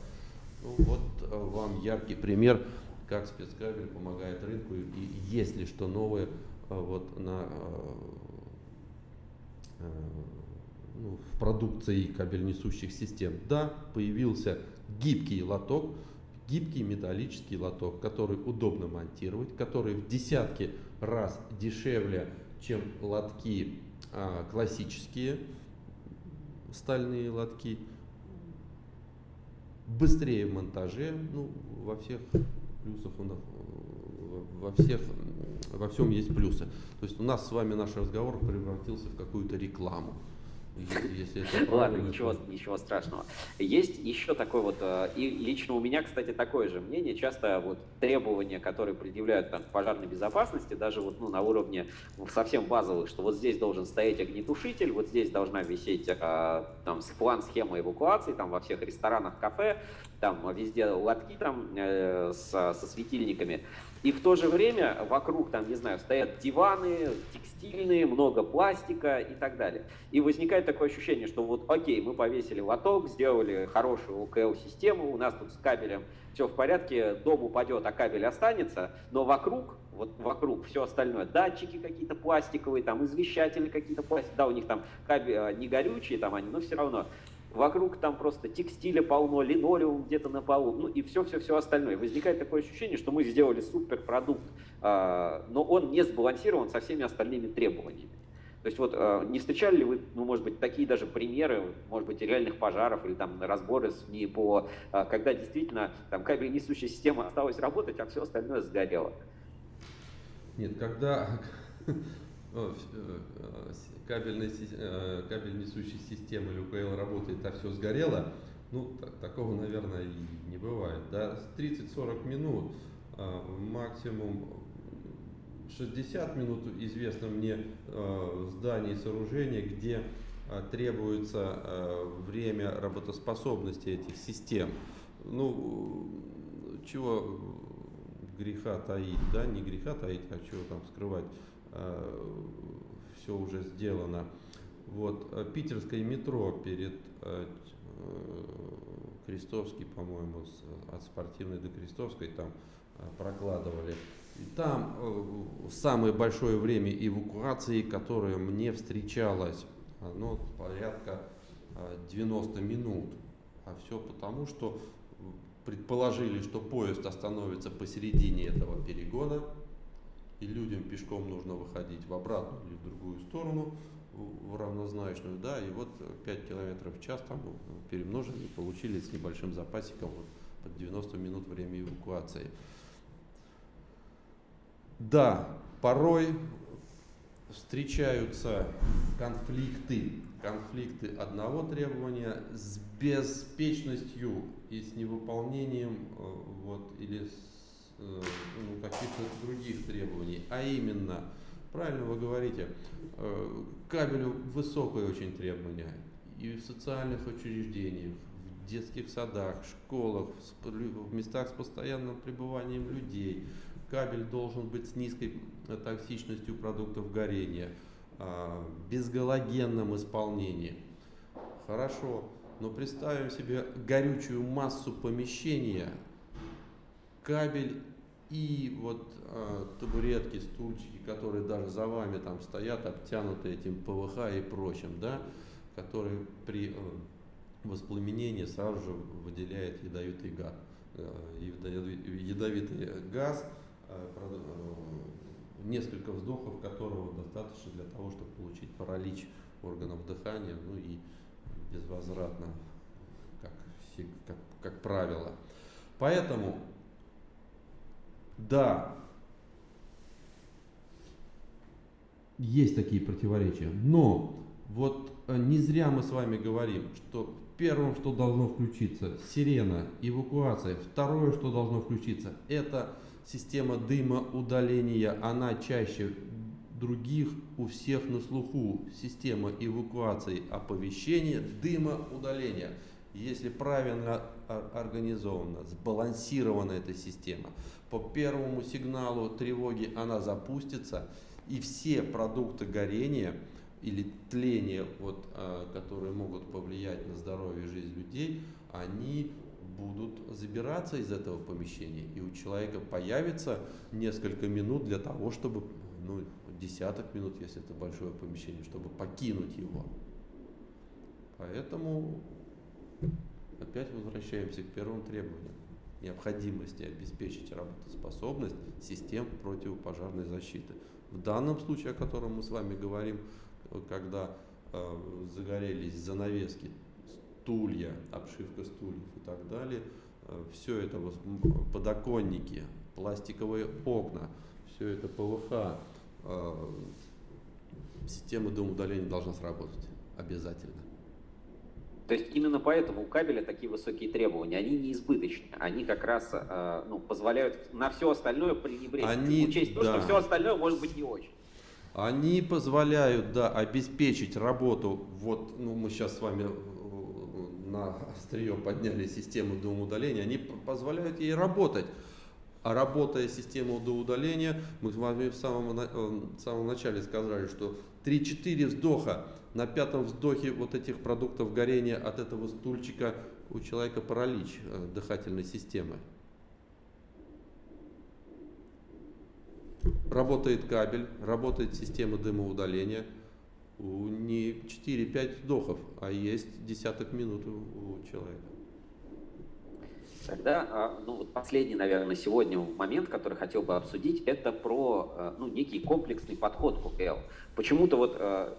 Ну, вот э, вам яркий пример как спецкабель помогает рынку и есть ли что новое э, вот на, э, ну, в продукции кабельнесущих систем. Да, появился гибкий лоток, гибкий металлический лоток, который удобно монтировать, который в десятки раз дешевле, чем лотки а, классические стальные лотки, быстрее в монтаже, ну, во всех плюсов у нас, во, всех, во всем есть плюсы. То есть у нас с вами наш разговор превратился в какую-то рекламу. (laughs) Ладно, ничего, ничего страшного. Есть еще такой вот, э, и лично у меня, кстати, такое же мнение, часто вот требования, которые предъявляют там, к пожарной безопасности, даже вот ну, на уровне совсем базовых, что вот здесь должен стоять огнетушитель, вот здесь должна висеть а, там план, схема эвакуации, там во всех ресторанах, кафе, там везде лотки там э, со, со светильниками. И в то же время вокруг, там, не знаю, стоят диваны, текстильные, много пластика и так далее. И возникает такое ощущение, что вот окей, мы повесили лоток, сделали хорошую УКЛ-систему, у нас тут с кабелем все в порядке, дом упадет, а кабель останется, но вокруг, вот вокруг все остальное, датчики какие-то пластиковые, там извещатели какие-то пластиковые, да, у них там кабель а, не горючие, там они, но все равно вокруг там просто текстиля полно, линолеум где-то на полу, ну и все-все-все остальное. Возникает такое ощущение, что мы сделали суперпродукт, а, но он не сбалансирован со всеми остальными требованиями. То есть вот а, не встречали ли вы, ну, может быть, такие даже примеры, может быть, реальных пожаров или там разборы СМИ по, а, когда действительно там кабель несущая система осталась работать, а все остальное сгорело? Нет, когда (laughs) Э, кабельной, э, кабель несущей системы или работает, а все сгорело, ну, так, такого, наверное, и не бывает. Да? 30-40 минут, э, максимум 60 минут известно мне зданий и сооружений, где требуется время работоспособности этих систем. Ну, чего греха таить, да, не греха таить, а чего там скрывать. Э, все уже сделано. Вот, э, питерское метро перед э, Крестовский, по-моему, от спортивной до Крестовской там прокладывали. И там самое большое время эвакуации, которое мне встречалось, оно порядка 90 минут. А все потому, что предположили, что поезд остановится посередине этого перегона, и людям пешком нужно выходить в обратную или в другую сторону, в равнозначную, да, и вот 5 километров в час там перемножили получили с небольшим запасиком вот, под 90 минут время эвакуации. Да, порой встречаются конфликты, конфликты одного требования с беспечностью и с невыполнением э, вот, или с ну, каких-то других требований, а именно, правильно вы говорите, э, кабелю высокое очень требование и в социальных учреждениях, в детских садах, школах, в местах с постоянным пребыванием людей. Кабель должен быть с низкой токсичностью продуктов горения, а, безгалогенном исполнении. Хорошо, но представим себе горючую массу помещения, кабель и вот э, табуретки, стульчики, которые даже за вами там стоят, обтянуты этим ПВХ и прочим, да, которые при э, воспламенении сразу же выделяет ядовитый газ. Э, ядовитый газ, э, э, несколько вздохов которого достаточно для того, чтобы получить паралич органов дыхания, ну и безвозвратно, как, как, как правило. Поэтому да, есть такие противоречия, но вот э, не зря мы с вами говорим, что первым, что должно включиться, сирена, эвакуация. Второе, что должно включиться, это система дыма удаления. Она чаще других у всех на слуху. Система эвакуации оповещения, дыма удаления. Если правильно организована, сбалансирована эта система, по первому сигналу тревоги она запустится, и все продукты горения или тления, вот, а, которые могут повлиять на здоровье и жизнь людей, они будут забираться из этого помещения, и у человека появится несколько минут для того, чтобы, ну, десяток минут, если это большое помещение, чтобы покинуть его. Поэтому опять возвращаемся к первым требованиям необходимости обеспечить работоспособность систем противопожарной защиты. В данном случае, о котором мы с вами говорим, когда э, загорелись занавески, стулья, обшивка стульев и так далее, э, все это подоконники, пластиковые окна, все это ПВХ, э, система дымоудаления должна сработать. обязательно. То есть именно поэтому у кабеля такие высокие требования, они не избыточны, они как раз э, ну, позволяют на все остальное пренебречь, они, учесть то, что все остальное может быть не очень. Они позволяют, да, обеспечить работу, вот, ну, мы сейчас с вами э, на острие подняли систему до удаления, они позволяют ей работать. А работая систему до удаления, мы с вами в самом, э, в самом начале сказали, что 3-4 вздоха, на пятом вздохе вот этих продуктов горения от этого стульчика у человека паралич э, дыхательной системы. Работает кабель, работает система дымоудаления. Не 4-5 вдохов, а есть десяток минут у человека. Тогда, а, ну вот последний, наверное, сегодня момент, который хотел бы обсудить, это про э, ну, некий комплексный подход к УКЛ. Почему-то вот э,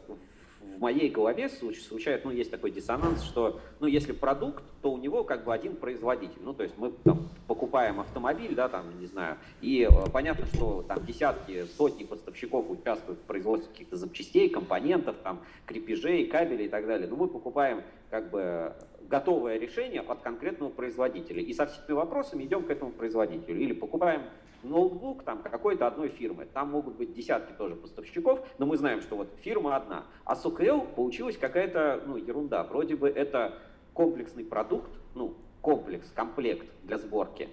в моей голове случается, ну, есть такой диссонанс, что, ну, если продукт, то у него как бы один производитель. Ну, то есть мы там покупаем автомобиль, да, там, не знаю, и э, понятно, что там десятки, сотни поставщиков участвуют в производстве каких-то запчастей, компонентов, там, крепежей, кабелей и так далее. Но мы покупаем как бы готовое решение от конкретного производителя. И со всеми вопросами идем к этому производителю. Или покупаем ноутбук там какой-то одной фирмы. Там могут быть десятки тоже поставщиков, но мы знаем, что вот фирма одна. А с OKL получилась какая-то ну, ерунда. Вроде бы это комплексный продукт, ну, комплекс, комплект для сборки.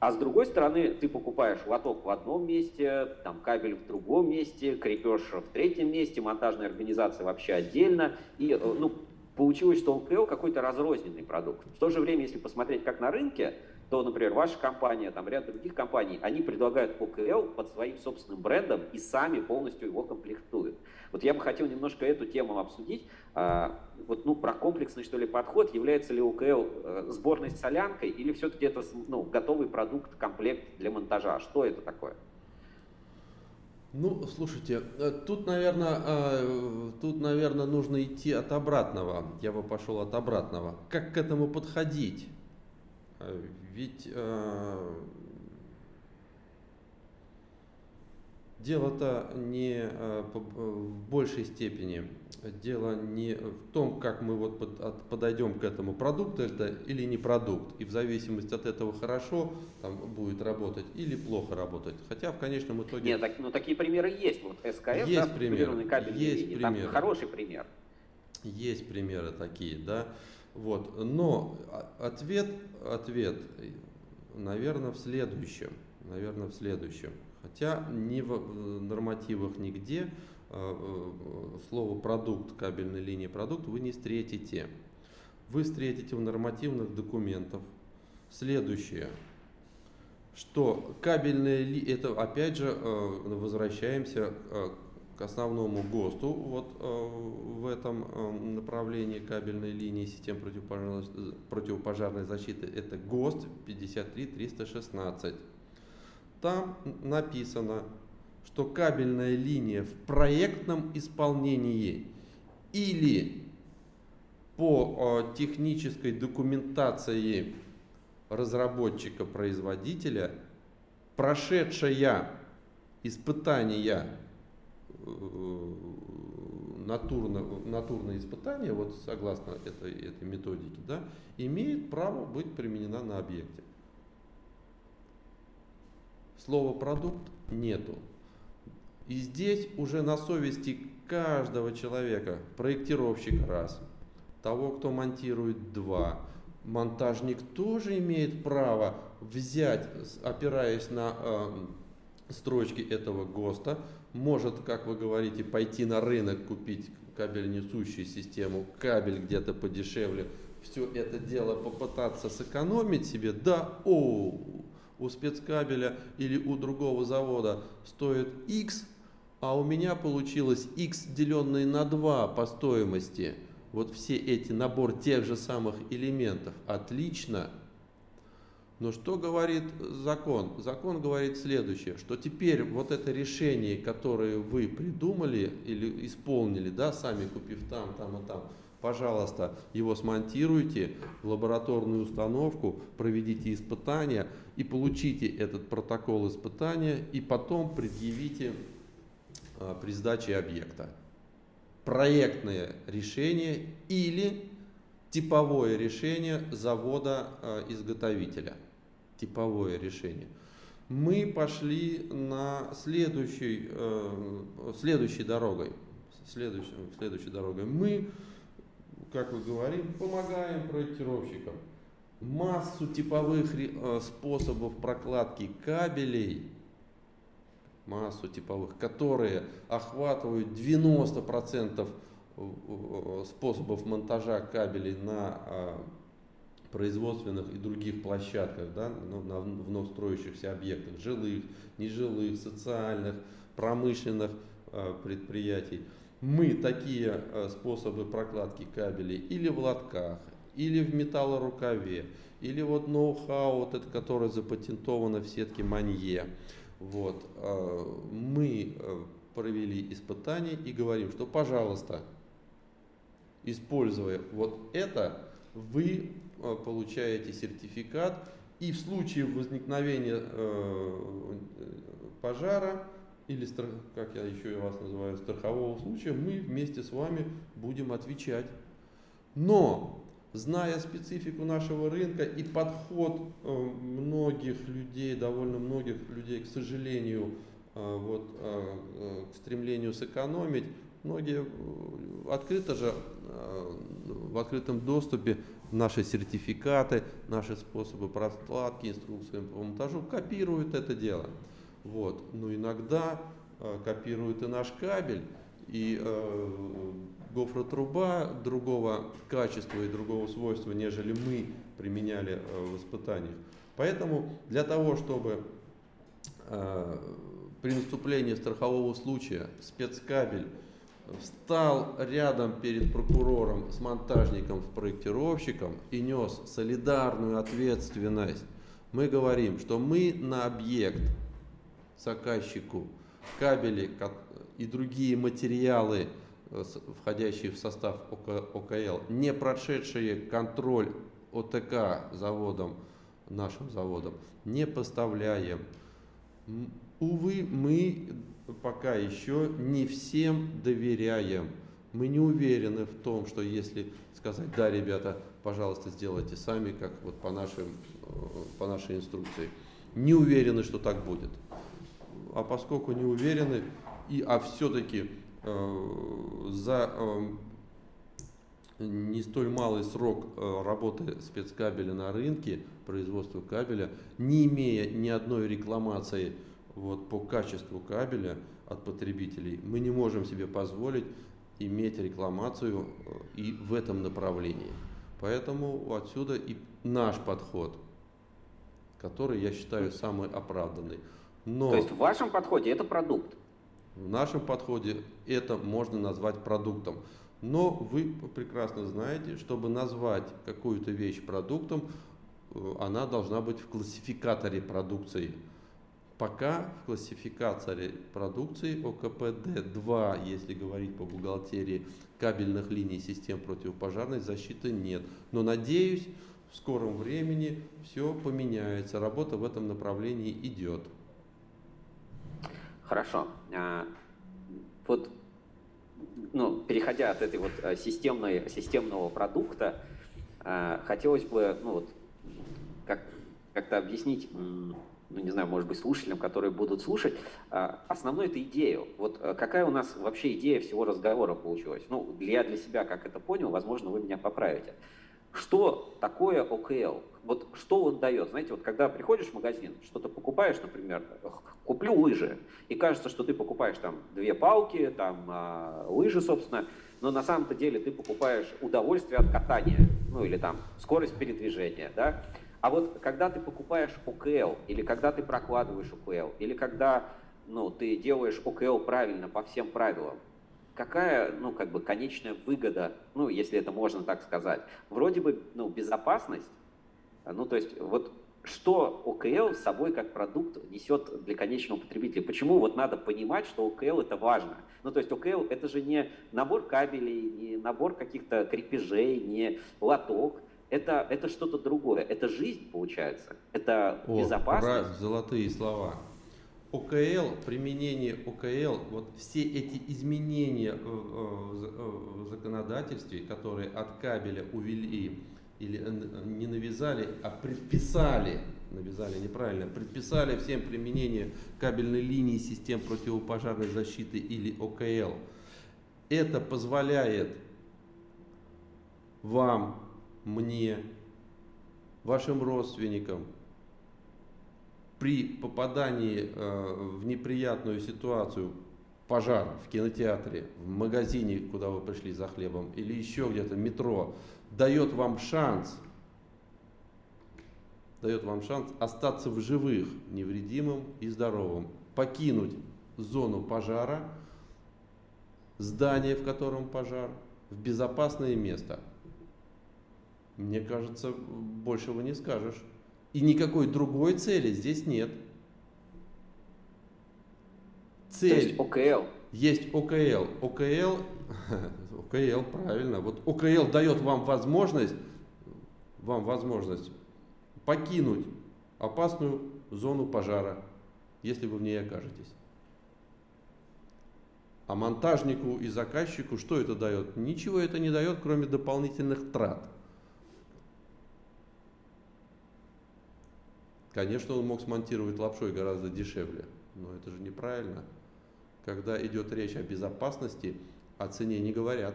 А с другой стороны, ты покупаешь лоток в одном месте, там кабель в другом месте, крепеж в третьем месте, монтажная организация вообще отдельно. И э, ну, получилось, что OKL какой-то разрозненный продукт. В то же время, если посмотреть, как на рынке, то, например, ваша компания, там ряд других компаний, они предлагают OKL под своим собственным брендом и сами полностью его комплектуют. Вот я бы хотел немножко эту тему обсудить. А, вот, ну, про комплексный, что ли, подход. Является ли OKL э, сборной солянкой или все-таки это ну, готовый продукт, комплект для монтажа? Что это такое? Ну, слушайте, э, тут, наверное, э, тут, наверное, нужно идти от обратного. Я бы пошел от обратного. Как к этому подходить? Э, ведь дело-то не в большей степени дело не в том, как мы вот подойдем к этому продукту это или не продукт. И в зависимости от этого хорошо там будет работать или плохо работать. Хотя в конечном итоге... Нет, так, ну такие примеры есть. Вот СКС, есть да, примеры, есть линии, примеры. Там хороший пример. Есть примеры такие, да. Вот. Но ответ, ответ, наверное, в следующем. Наверное, в следующем. Хотя ни в нормативах нигде Э, э, слово продукт, кабельной линии продукт вы не встретите. Вы встретите в нормативных документах следующее, что кабельная линия, это опять же э, возвращаемся к основному ГОСТу вот в этом направлении кабельной линии систем противопожарной, противопожарной защиты. Это ГОСТ 53316. Там написано, что кабельная линия в проектном исполнении или по э, технической документации разработчика-производителя, прошедшая испытания, э, натурно, натурные испытания, вот согласно этой, этой методике, да, имеет право быть применена на объекте. Слова продукт нету. И здесь уже на совести каждого человека, проектировщик раз, того, кто монтирует два, монтажник тоже имеет право взять, опираясь на э, строчки этого ГОСТа, может, как вы говорите, пойти на рынок купить кабель несущую систему, кабель где-то подешевле, все это дело попытаться сэкономить себе, да, о, у спецкабеля или у другого завода стоит X, а у меня получилось x деленное на 2 по стоимости. Вот все эти набор тех же самых элементов. Отлично. Но что говорит закон? Закон говорит следующее, что теперь вот это решение, которое вы придумали или исполнили, да, сами купив там, там и там, пожалуйста, его смонтируйте в лабораторную установку, проведите испытания и получите этот протокол испытания и потом предъявите а, при сдаче объекта. проектное решение или типовое решение завода-изготовителя. Типовое решение. Мы пошли на следующей, следующей дорогой. Следующей, следующей дорогой. Мы, как вы говорим, помогаем проектировщикам массу типовых э, способов прокладки кабелей, массу типовых, которые охватывают 90% э, э, способов монтажа кабелей на производственных и других площадках, да, на вновь строящихся объектах, жилых, нежилых, социальных, промышленных предприятий. Мы такие способы прокладки кабелей или в лотках, или в металлорукаве, или вот ноу-хау, вот это, которое запатентовано в сетке Манье. Вот. А, мы э, провели испытание и говорим, что, пожалуйста, используя вот это, вы э, получаете сертификат, и в случае возникновения пожара, или, как я еще вас называю, страхового случая, мы вместе с вами будем отвечать. Но зная специфику нашего рынка и подход э, многих людей, довольно многих людей, к сожалению, э, вот, э, к стремлению сэкономить, многие открыто же в открытом доступе наши сертификаты, наши способы прокладки, инструкции по монтажу копируют это дело. Вот. Но иногда копируют и наш кабель, и гофротруба другого качества и другого свойства, нежели мы применяли э, в испытаниях. Поэтому для того, чтобы э, при наступлении страхового случая спецкабель встал рядом перед прокурором с монтажником, с проектировщиком и нес солидарную ответственность, мы говорим, что мы на объект заказчику кабели и другие материалы входящие в состав ОКЛ, не прошедшие контроль ОТК заводом, нашим заводом, не поставляем. Увы, мы пока еще не всем доверяем. Мы не уверены в том, что если сказать, да, ребята, пожалуйста, сделайте сами, как вот по, нашим, э, по нашей инструкции, не уверены, что так будет. А поскольку не уверены, и, а все-таки Э, за э, не столь малый срок э, работы спецкабеля на рынке, производства кабеля, не имея ни одной рекламации вот, по качеству кабеля от потребителей, мы не можем себе позволить иметь рекламацию и в этом направлении. Поэтому отсюда и наш подход, который я считаю самый оправданный. Но... То есть в вашем подходе это продукт? В нашем подходе это можно назвать продуктом. Но вы прекрасно знаете, чтобы назвать какую-то вещь продуктом, э, она должна быть в классификаторе продукции. Пока в классификаторе продукции ОКПД-2, если говорить по бухгалтерии кабельных линий систем противопожарной защиты нет. Но надеюсь, в скором времени все поменяется. Работа в этом направлении идет. Хорошо. А, вот, ну, переходя от этой вот а, системной, системного продукта, а, хотелось бы, ну, вот, как, как-то объяснить, ну, не знаю, может быть, слушателям, которые будут слушать, основную эту идею. Вот какая у нас вообще идея всего разговора получилась? Ну, я для себя как это понял, возможно, вы меня поправите. Что такое ОКЛ? Вот что он дает? Знаете, вот когда приходишь в магазин, что-то покупаешь, например, куплю лыжи, и кажется, что ты покупаешь там две палки, там а, лыжи, собственно, но на самом-то деле ты покупаешь удовольствие от катания, ну или там скорость передвижения, да? А вот когда ты покупаешь ОКЛ, или когда ты прокладываешь ОКЛ, или когда ну, ты делаешь ОКЛ правильно по всем правилам, какая, ну, как бы конечная выгода, ну, если это можно так сказать. Вроде бы, ну, безопасность, ну, то есть вот что ОКЛ собой как продукт несет для конечного потребителя. Почему вот надо понимать, что ОКЛ это важно. Ну, то есть ОКЛ это же не набор кабелей, не набор каких-то крепежей, не лоток. Это, это что-то другое. Это жизнь, получается. Это О, безопасность. Золотые слова. ОКЛ, применение ОКЛ, вот все эти изменения в законодательстве, которые от кабеля увели или не навязали, а предписали, навязали неправильно, предписали всем применение кабельной линии систем противопожарной защиты или ОКЛ. Это позволяет вам, мне, вашим родственникам при попадании э, в неприятную ситуацию, пожар в кинотеатре, в магазине, куда вы пришли за хлебом, или еще где-то метро, дает вам шанс, дает вам шанс остаться в живых, невредимым и здоровым, покинуть зону пожара, здание, в котором пожар, в безопасное место. Мне кажется, большего не скажешь. И никакой другой цели здесь нет. Цель. То есть ОКЛ. Есть ОКЛ. ОКЛ, (laughs) ОКЛ, правильно. Вот ОКЛ дает вам возможность, вам возможность покинуть опасную зону пожара, если вы в ней окажетесь. А монтажнику и заказчику что это дает? Ничего это не дает, кроме дополнительных трат. Конечно, он мог смонтировать лапшой гораздо дешевле, но это же неправильно. Когда идет речь о безопасности, о цене не говорят.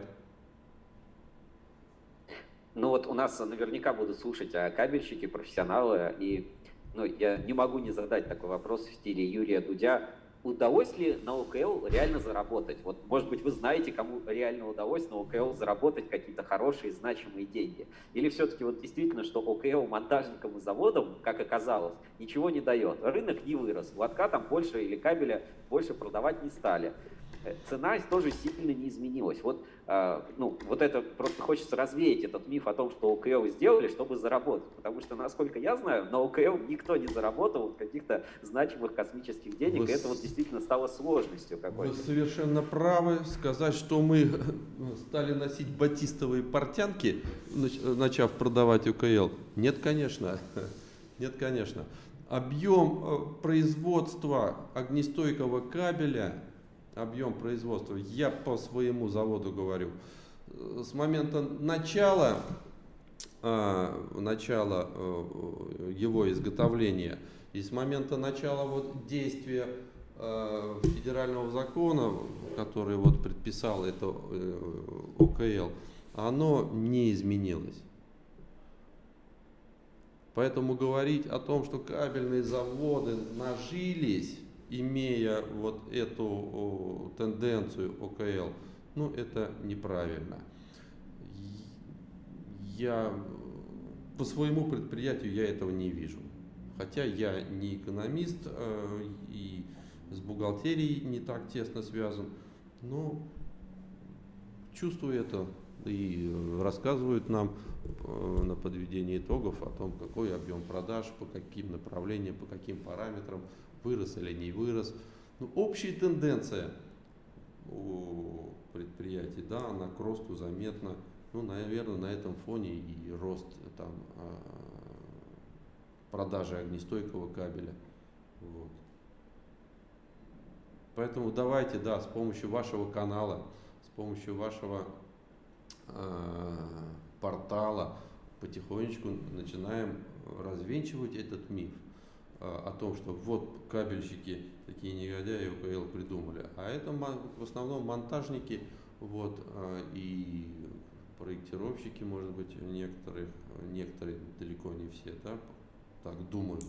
Ну вот у нас наверняка будут слушать а кабельщики, профессионалы, и ну, я не могу не задать такой вопрос в стиле Юрия Дудя удалось ли на ОКЛ реально заработать? Вот, может быть, вы знаете, кому реально удалось на ОКЛ заработать какие-то хорошие, значимые деньги? Или все-таки вот действительно, что ОКЛ монтажникам и заводам, как оказалось, ничего не дает? Рынок не вырос, лотка там больше или кабеля больше продавать не стали. Цена тоже сильно не изменилась. Вот, э, ну, вот это просто хочется развеять этот миф о том, что ОКЛ сделали, чтобы заработать. Потому что, насколько я знаю, на ОКЛ никто не заработал каких-то значимых космических денег, вы и это вот действительно стало сложностью какой-то. Вы совершенно правы. Сказать, что мы (laughs) стали носить батистовые портянки, начав продавать ОКЛ, нет, конечно. (laughs) Нет, конечно. Объем э, производства огнестойкого кабеля объем производства, я по своему заводу говорю, с момента начала, а, начала э, его изготовления и с момента начала вот действия э, федерального закона, который вот предписал это э, ОКЛ, оно не изменилось. Поэтому говорить о том, что кабельные заводы нажились, имея вот эту тенденцию ОКЛ, ну это неправильно. Я по своему предприятию я этого не вижу. Хотя я не экономист э, и с бухгалтерией не так тесно связан, но чувствую это и рассказывают нам э, на подведении итогов о том, какой объем продаж, по каким направлениям, по каким параметрам вырос или не вырос. Ну, общая тенденция у предприятий, да, она к росту заметна. Ну, наверное, на этом фоне и рост там, а, продажи огнестойкого кабеля. Вот. Поэтому давайте, да, с помощью вашего канала, с помощью вашего э, портала потихонечку начинаем развенчивать этот миф. А, о том, что вот кабельщики такие негодяи УКЛ придумали, а это в основном монтажники вот, а, и проектировщики, может быть, некоторые, некоторые далеко не все, да, так думают.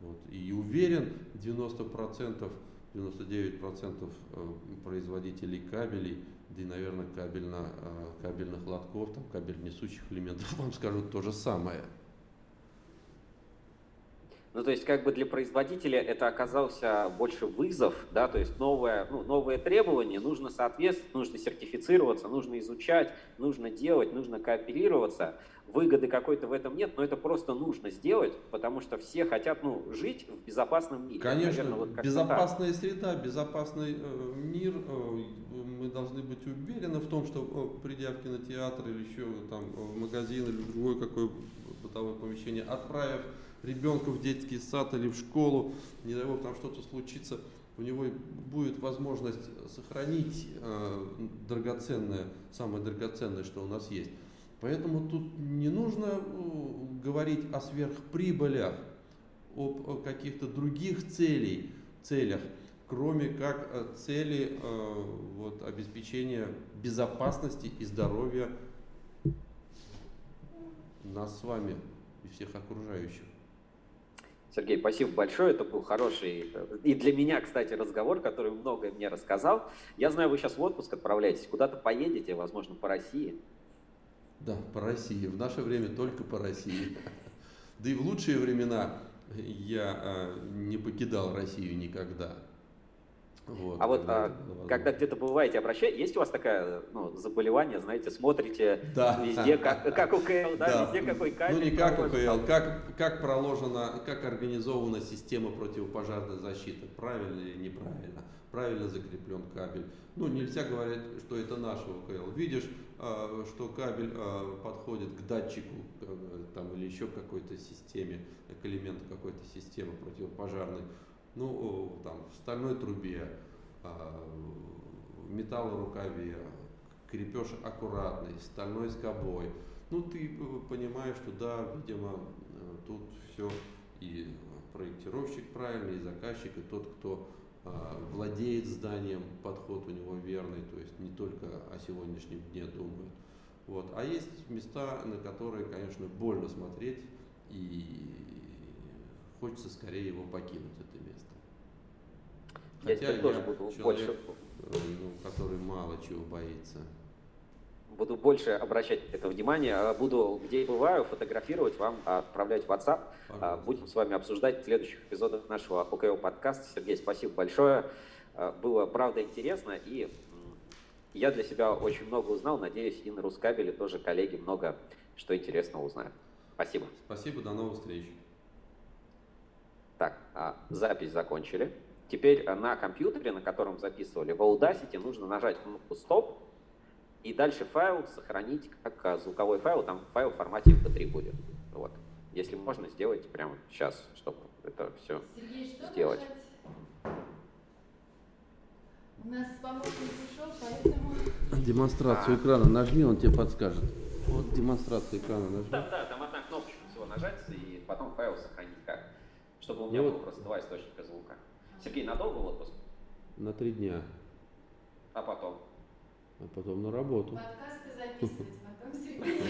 Вот. И уверен, 90%, 99% э, производителей кабелей, да и, наверное, кабельно, э, кабельных лотков, там, кабель несущих элементов (laughs) вам скажут то же самое. Ну, то есть, как бы для производителя это оказался больше вызов, да, то есть новое, ну, новые требования, нужно соответствовать, нужно сертифицироваться, нужно изучать, нужно делать, нужно кооперироваться. Выгоды какой-то в этом нет, но это просто нужно сделать, потому что все хотят, ну, жить в безопасном мире. Конечно, Наверное, вот безопасная так. среда, безопасный э, мир, э, мы должны быть уверены в том, что, э, придя в кинотеатр или еще там в магазин или в другое какое бытовое помещение, отправив ребенка в детский сад или в школу, не дай бог там что-то случится, у него будет возможность сохранить э, драгоценное, самое драгоценное, что у нас есть. Поэтому тут не нужно э, говорить о сверхприбылях, об, о каких-то других целей, целях, кроме как э, цели э, вот, обеспечения безопасности и здоровья нас с вами и всех окружающих. Сергей, спасибо большое. Это был хороший и для меня, кстати, разговор, который многое мне рассказал. Я знаю, вы сейчас в отпуск отправляетесь, куда-то поедете, возможно, по России. Да, по России. В наше время только по России. Да и в лучшие времена я а, не покидал Россию никогда. Вот, а вот а, когда где-то бываете, обращаете, есть у вас такое ну, заболевание, знаете, смотрите да. везде, как, как УКЛ, да, да, везде какой кабель. Ну не как УКЛ, как, как проложена, как организована система противопожарной защиты, правильно или неправильно, правильно закреплен кабель. Ну нельзя говорить, что это наш УКЛ. Видишь, а, что кабель а, подходит к датчику там, или еще какой-то системе, к элементу какой-то системы противопожарной, ну, там, в стальной трубе, а, в металлорукаве, крепеж аккуратный, стальной скобой. Ну, ты понимаешь, что да, видимо, тут все и проектировщик правильный, и заказчик, и тот, кто а, владеет зданием, подход у него верный, то есть не только о сегодняшнем дне думает. Вот. А есть места, на которые, конечно, больно смотреть, и хочется скорее его покинуть. Хотя я, тоже буду человек, больше... Э, ну, который мало чего боится. Буду больше обращать это внимание. А буду, где бываю, фотографировать вам, отправлять в WhatsApp. А Пожалуйста. Будем с вами обсуждать в следующих эпизодах нашего ОКО подкаста. Сергей, спасибо большое. А, было, правда, интересно. И я для себя очень много узнал. Надеюсь, и на Рускабеле тоже коллеги много что интересного узнают. Спасибо. Спасибо, до новых встреч. Так, запись закончили. Теперь на компьютере, на котором записывали в Audacity, нужно нажать кнопку «Стоп», и дальше файл сохранить как э, звуковой файл, там файл в формате MP3 будет. Вот. Если можно, сделайте прямо сейчас, чтобы это все Сергей, что сделать. Нажать? У нас помощник ушел, поэтому... Демонстрацию а. экрана нажми, он тебе подскажет. Вот демонстрацию экрана нажми. Да, да, там одна кнопочка всего нажать, и потом файл сохранить как. Чтобы у меня ну, было просто два источника звука. Сергей, надолго в отпуск? На три дня. А потом? А потом на работу. Подкасты (laughs) записывать, потом Сергей.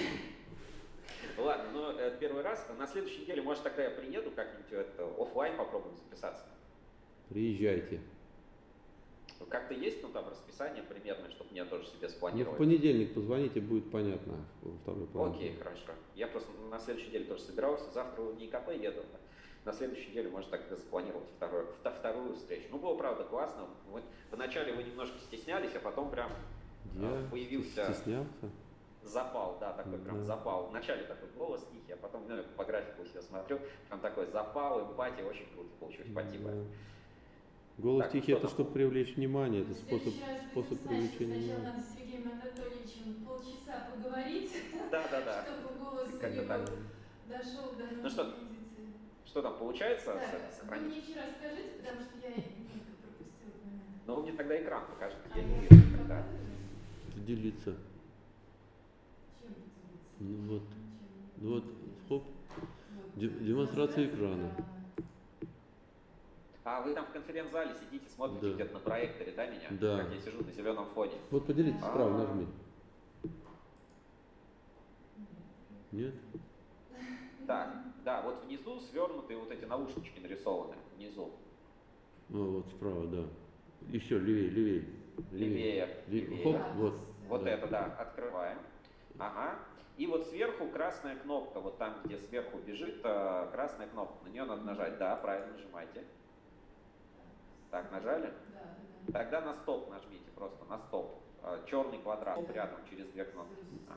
Ладно, но ну, это первый раз. На следующей неделе, может, тогда я приеду как-нибудь это, офлайн попробуем записаться. Приезжайте. Как-то есть ну, там расписание примерное, чтобы мне тоже себе спланировать? Ну, в понедельник позвоните, будет понятно во второй половине. Окей, хорошо. Я просто на следующей неделе тоже собирался. Завтра в НИКП еду на следующей неделе может так запланировать вторую, вторую встречу. Ну, было, правда, классно. Мы, вначале вы немножко стеснялись, а потом прям Я появился стеснялся. запал, да, такой да. прям запал. Вначале такой голос тихий, а потом ну, по графику себя смотрю, прям такой запал, эмпатия, очень круто получилось, спасибо. Да. Голос так, тихий это чтобы привлечь внимание, это способ, способ привлечения внимания. Сначала надо с Сергеем Анатольевичем полчаса поговорить, да, да, да. (laughs) чтобы голос у него дошел до Ну что, что там получается да, сохранить? Вы мне еще раз скажите, потому что я пропустила момент. Ну, мне тогда экран покажет. А я не вижу, когда. Делиться. Чем делиться? Ну вот. Ну вот, хоп. Демонстрация экрана. А вы там в конференц-зале сидите, смотрите да. где-то на проекторе, да, меня? Да. Как я сижу на зеленом фоне. Вот поделитесь справа, а. нажми. Нет? Так, да, вот внизу свернутые вот эти наушнички нарисованы, внизу. А, вот справа, да. Еще левее, левее. Левее, левее. Хоп, вот. Вот да. это, да, открываем. Ага. И вот сверху красная кнопка, вот там, где сверху бежит э, красная кнопка, на нее надо нажать. Да, правильно, нажимайте. Так, нажали? Да, Тогда на стоп нажмите, просто на стоп. Э, черный квадрат рядом через две кнопки.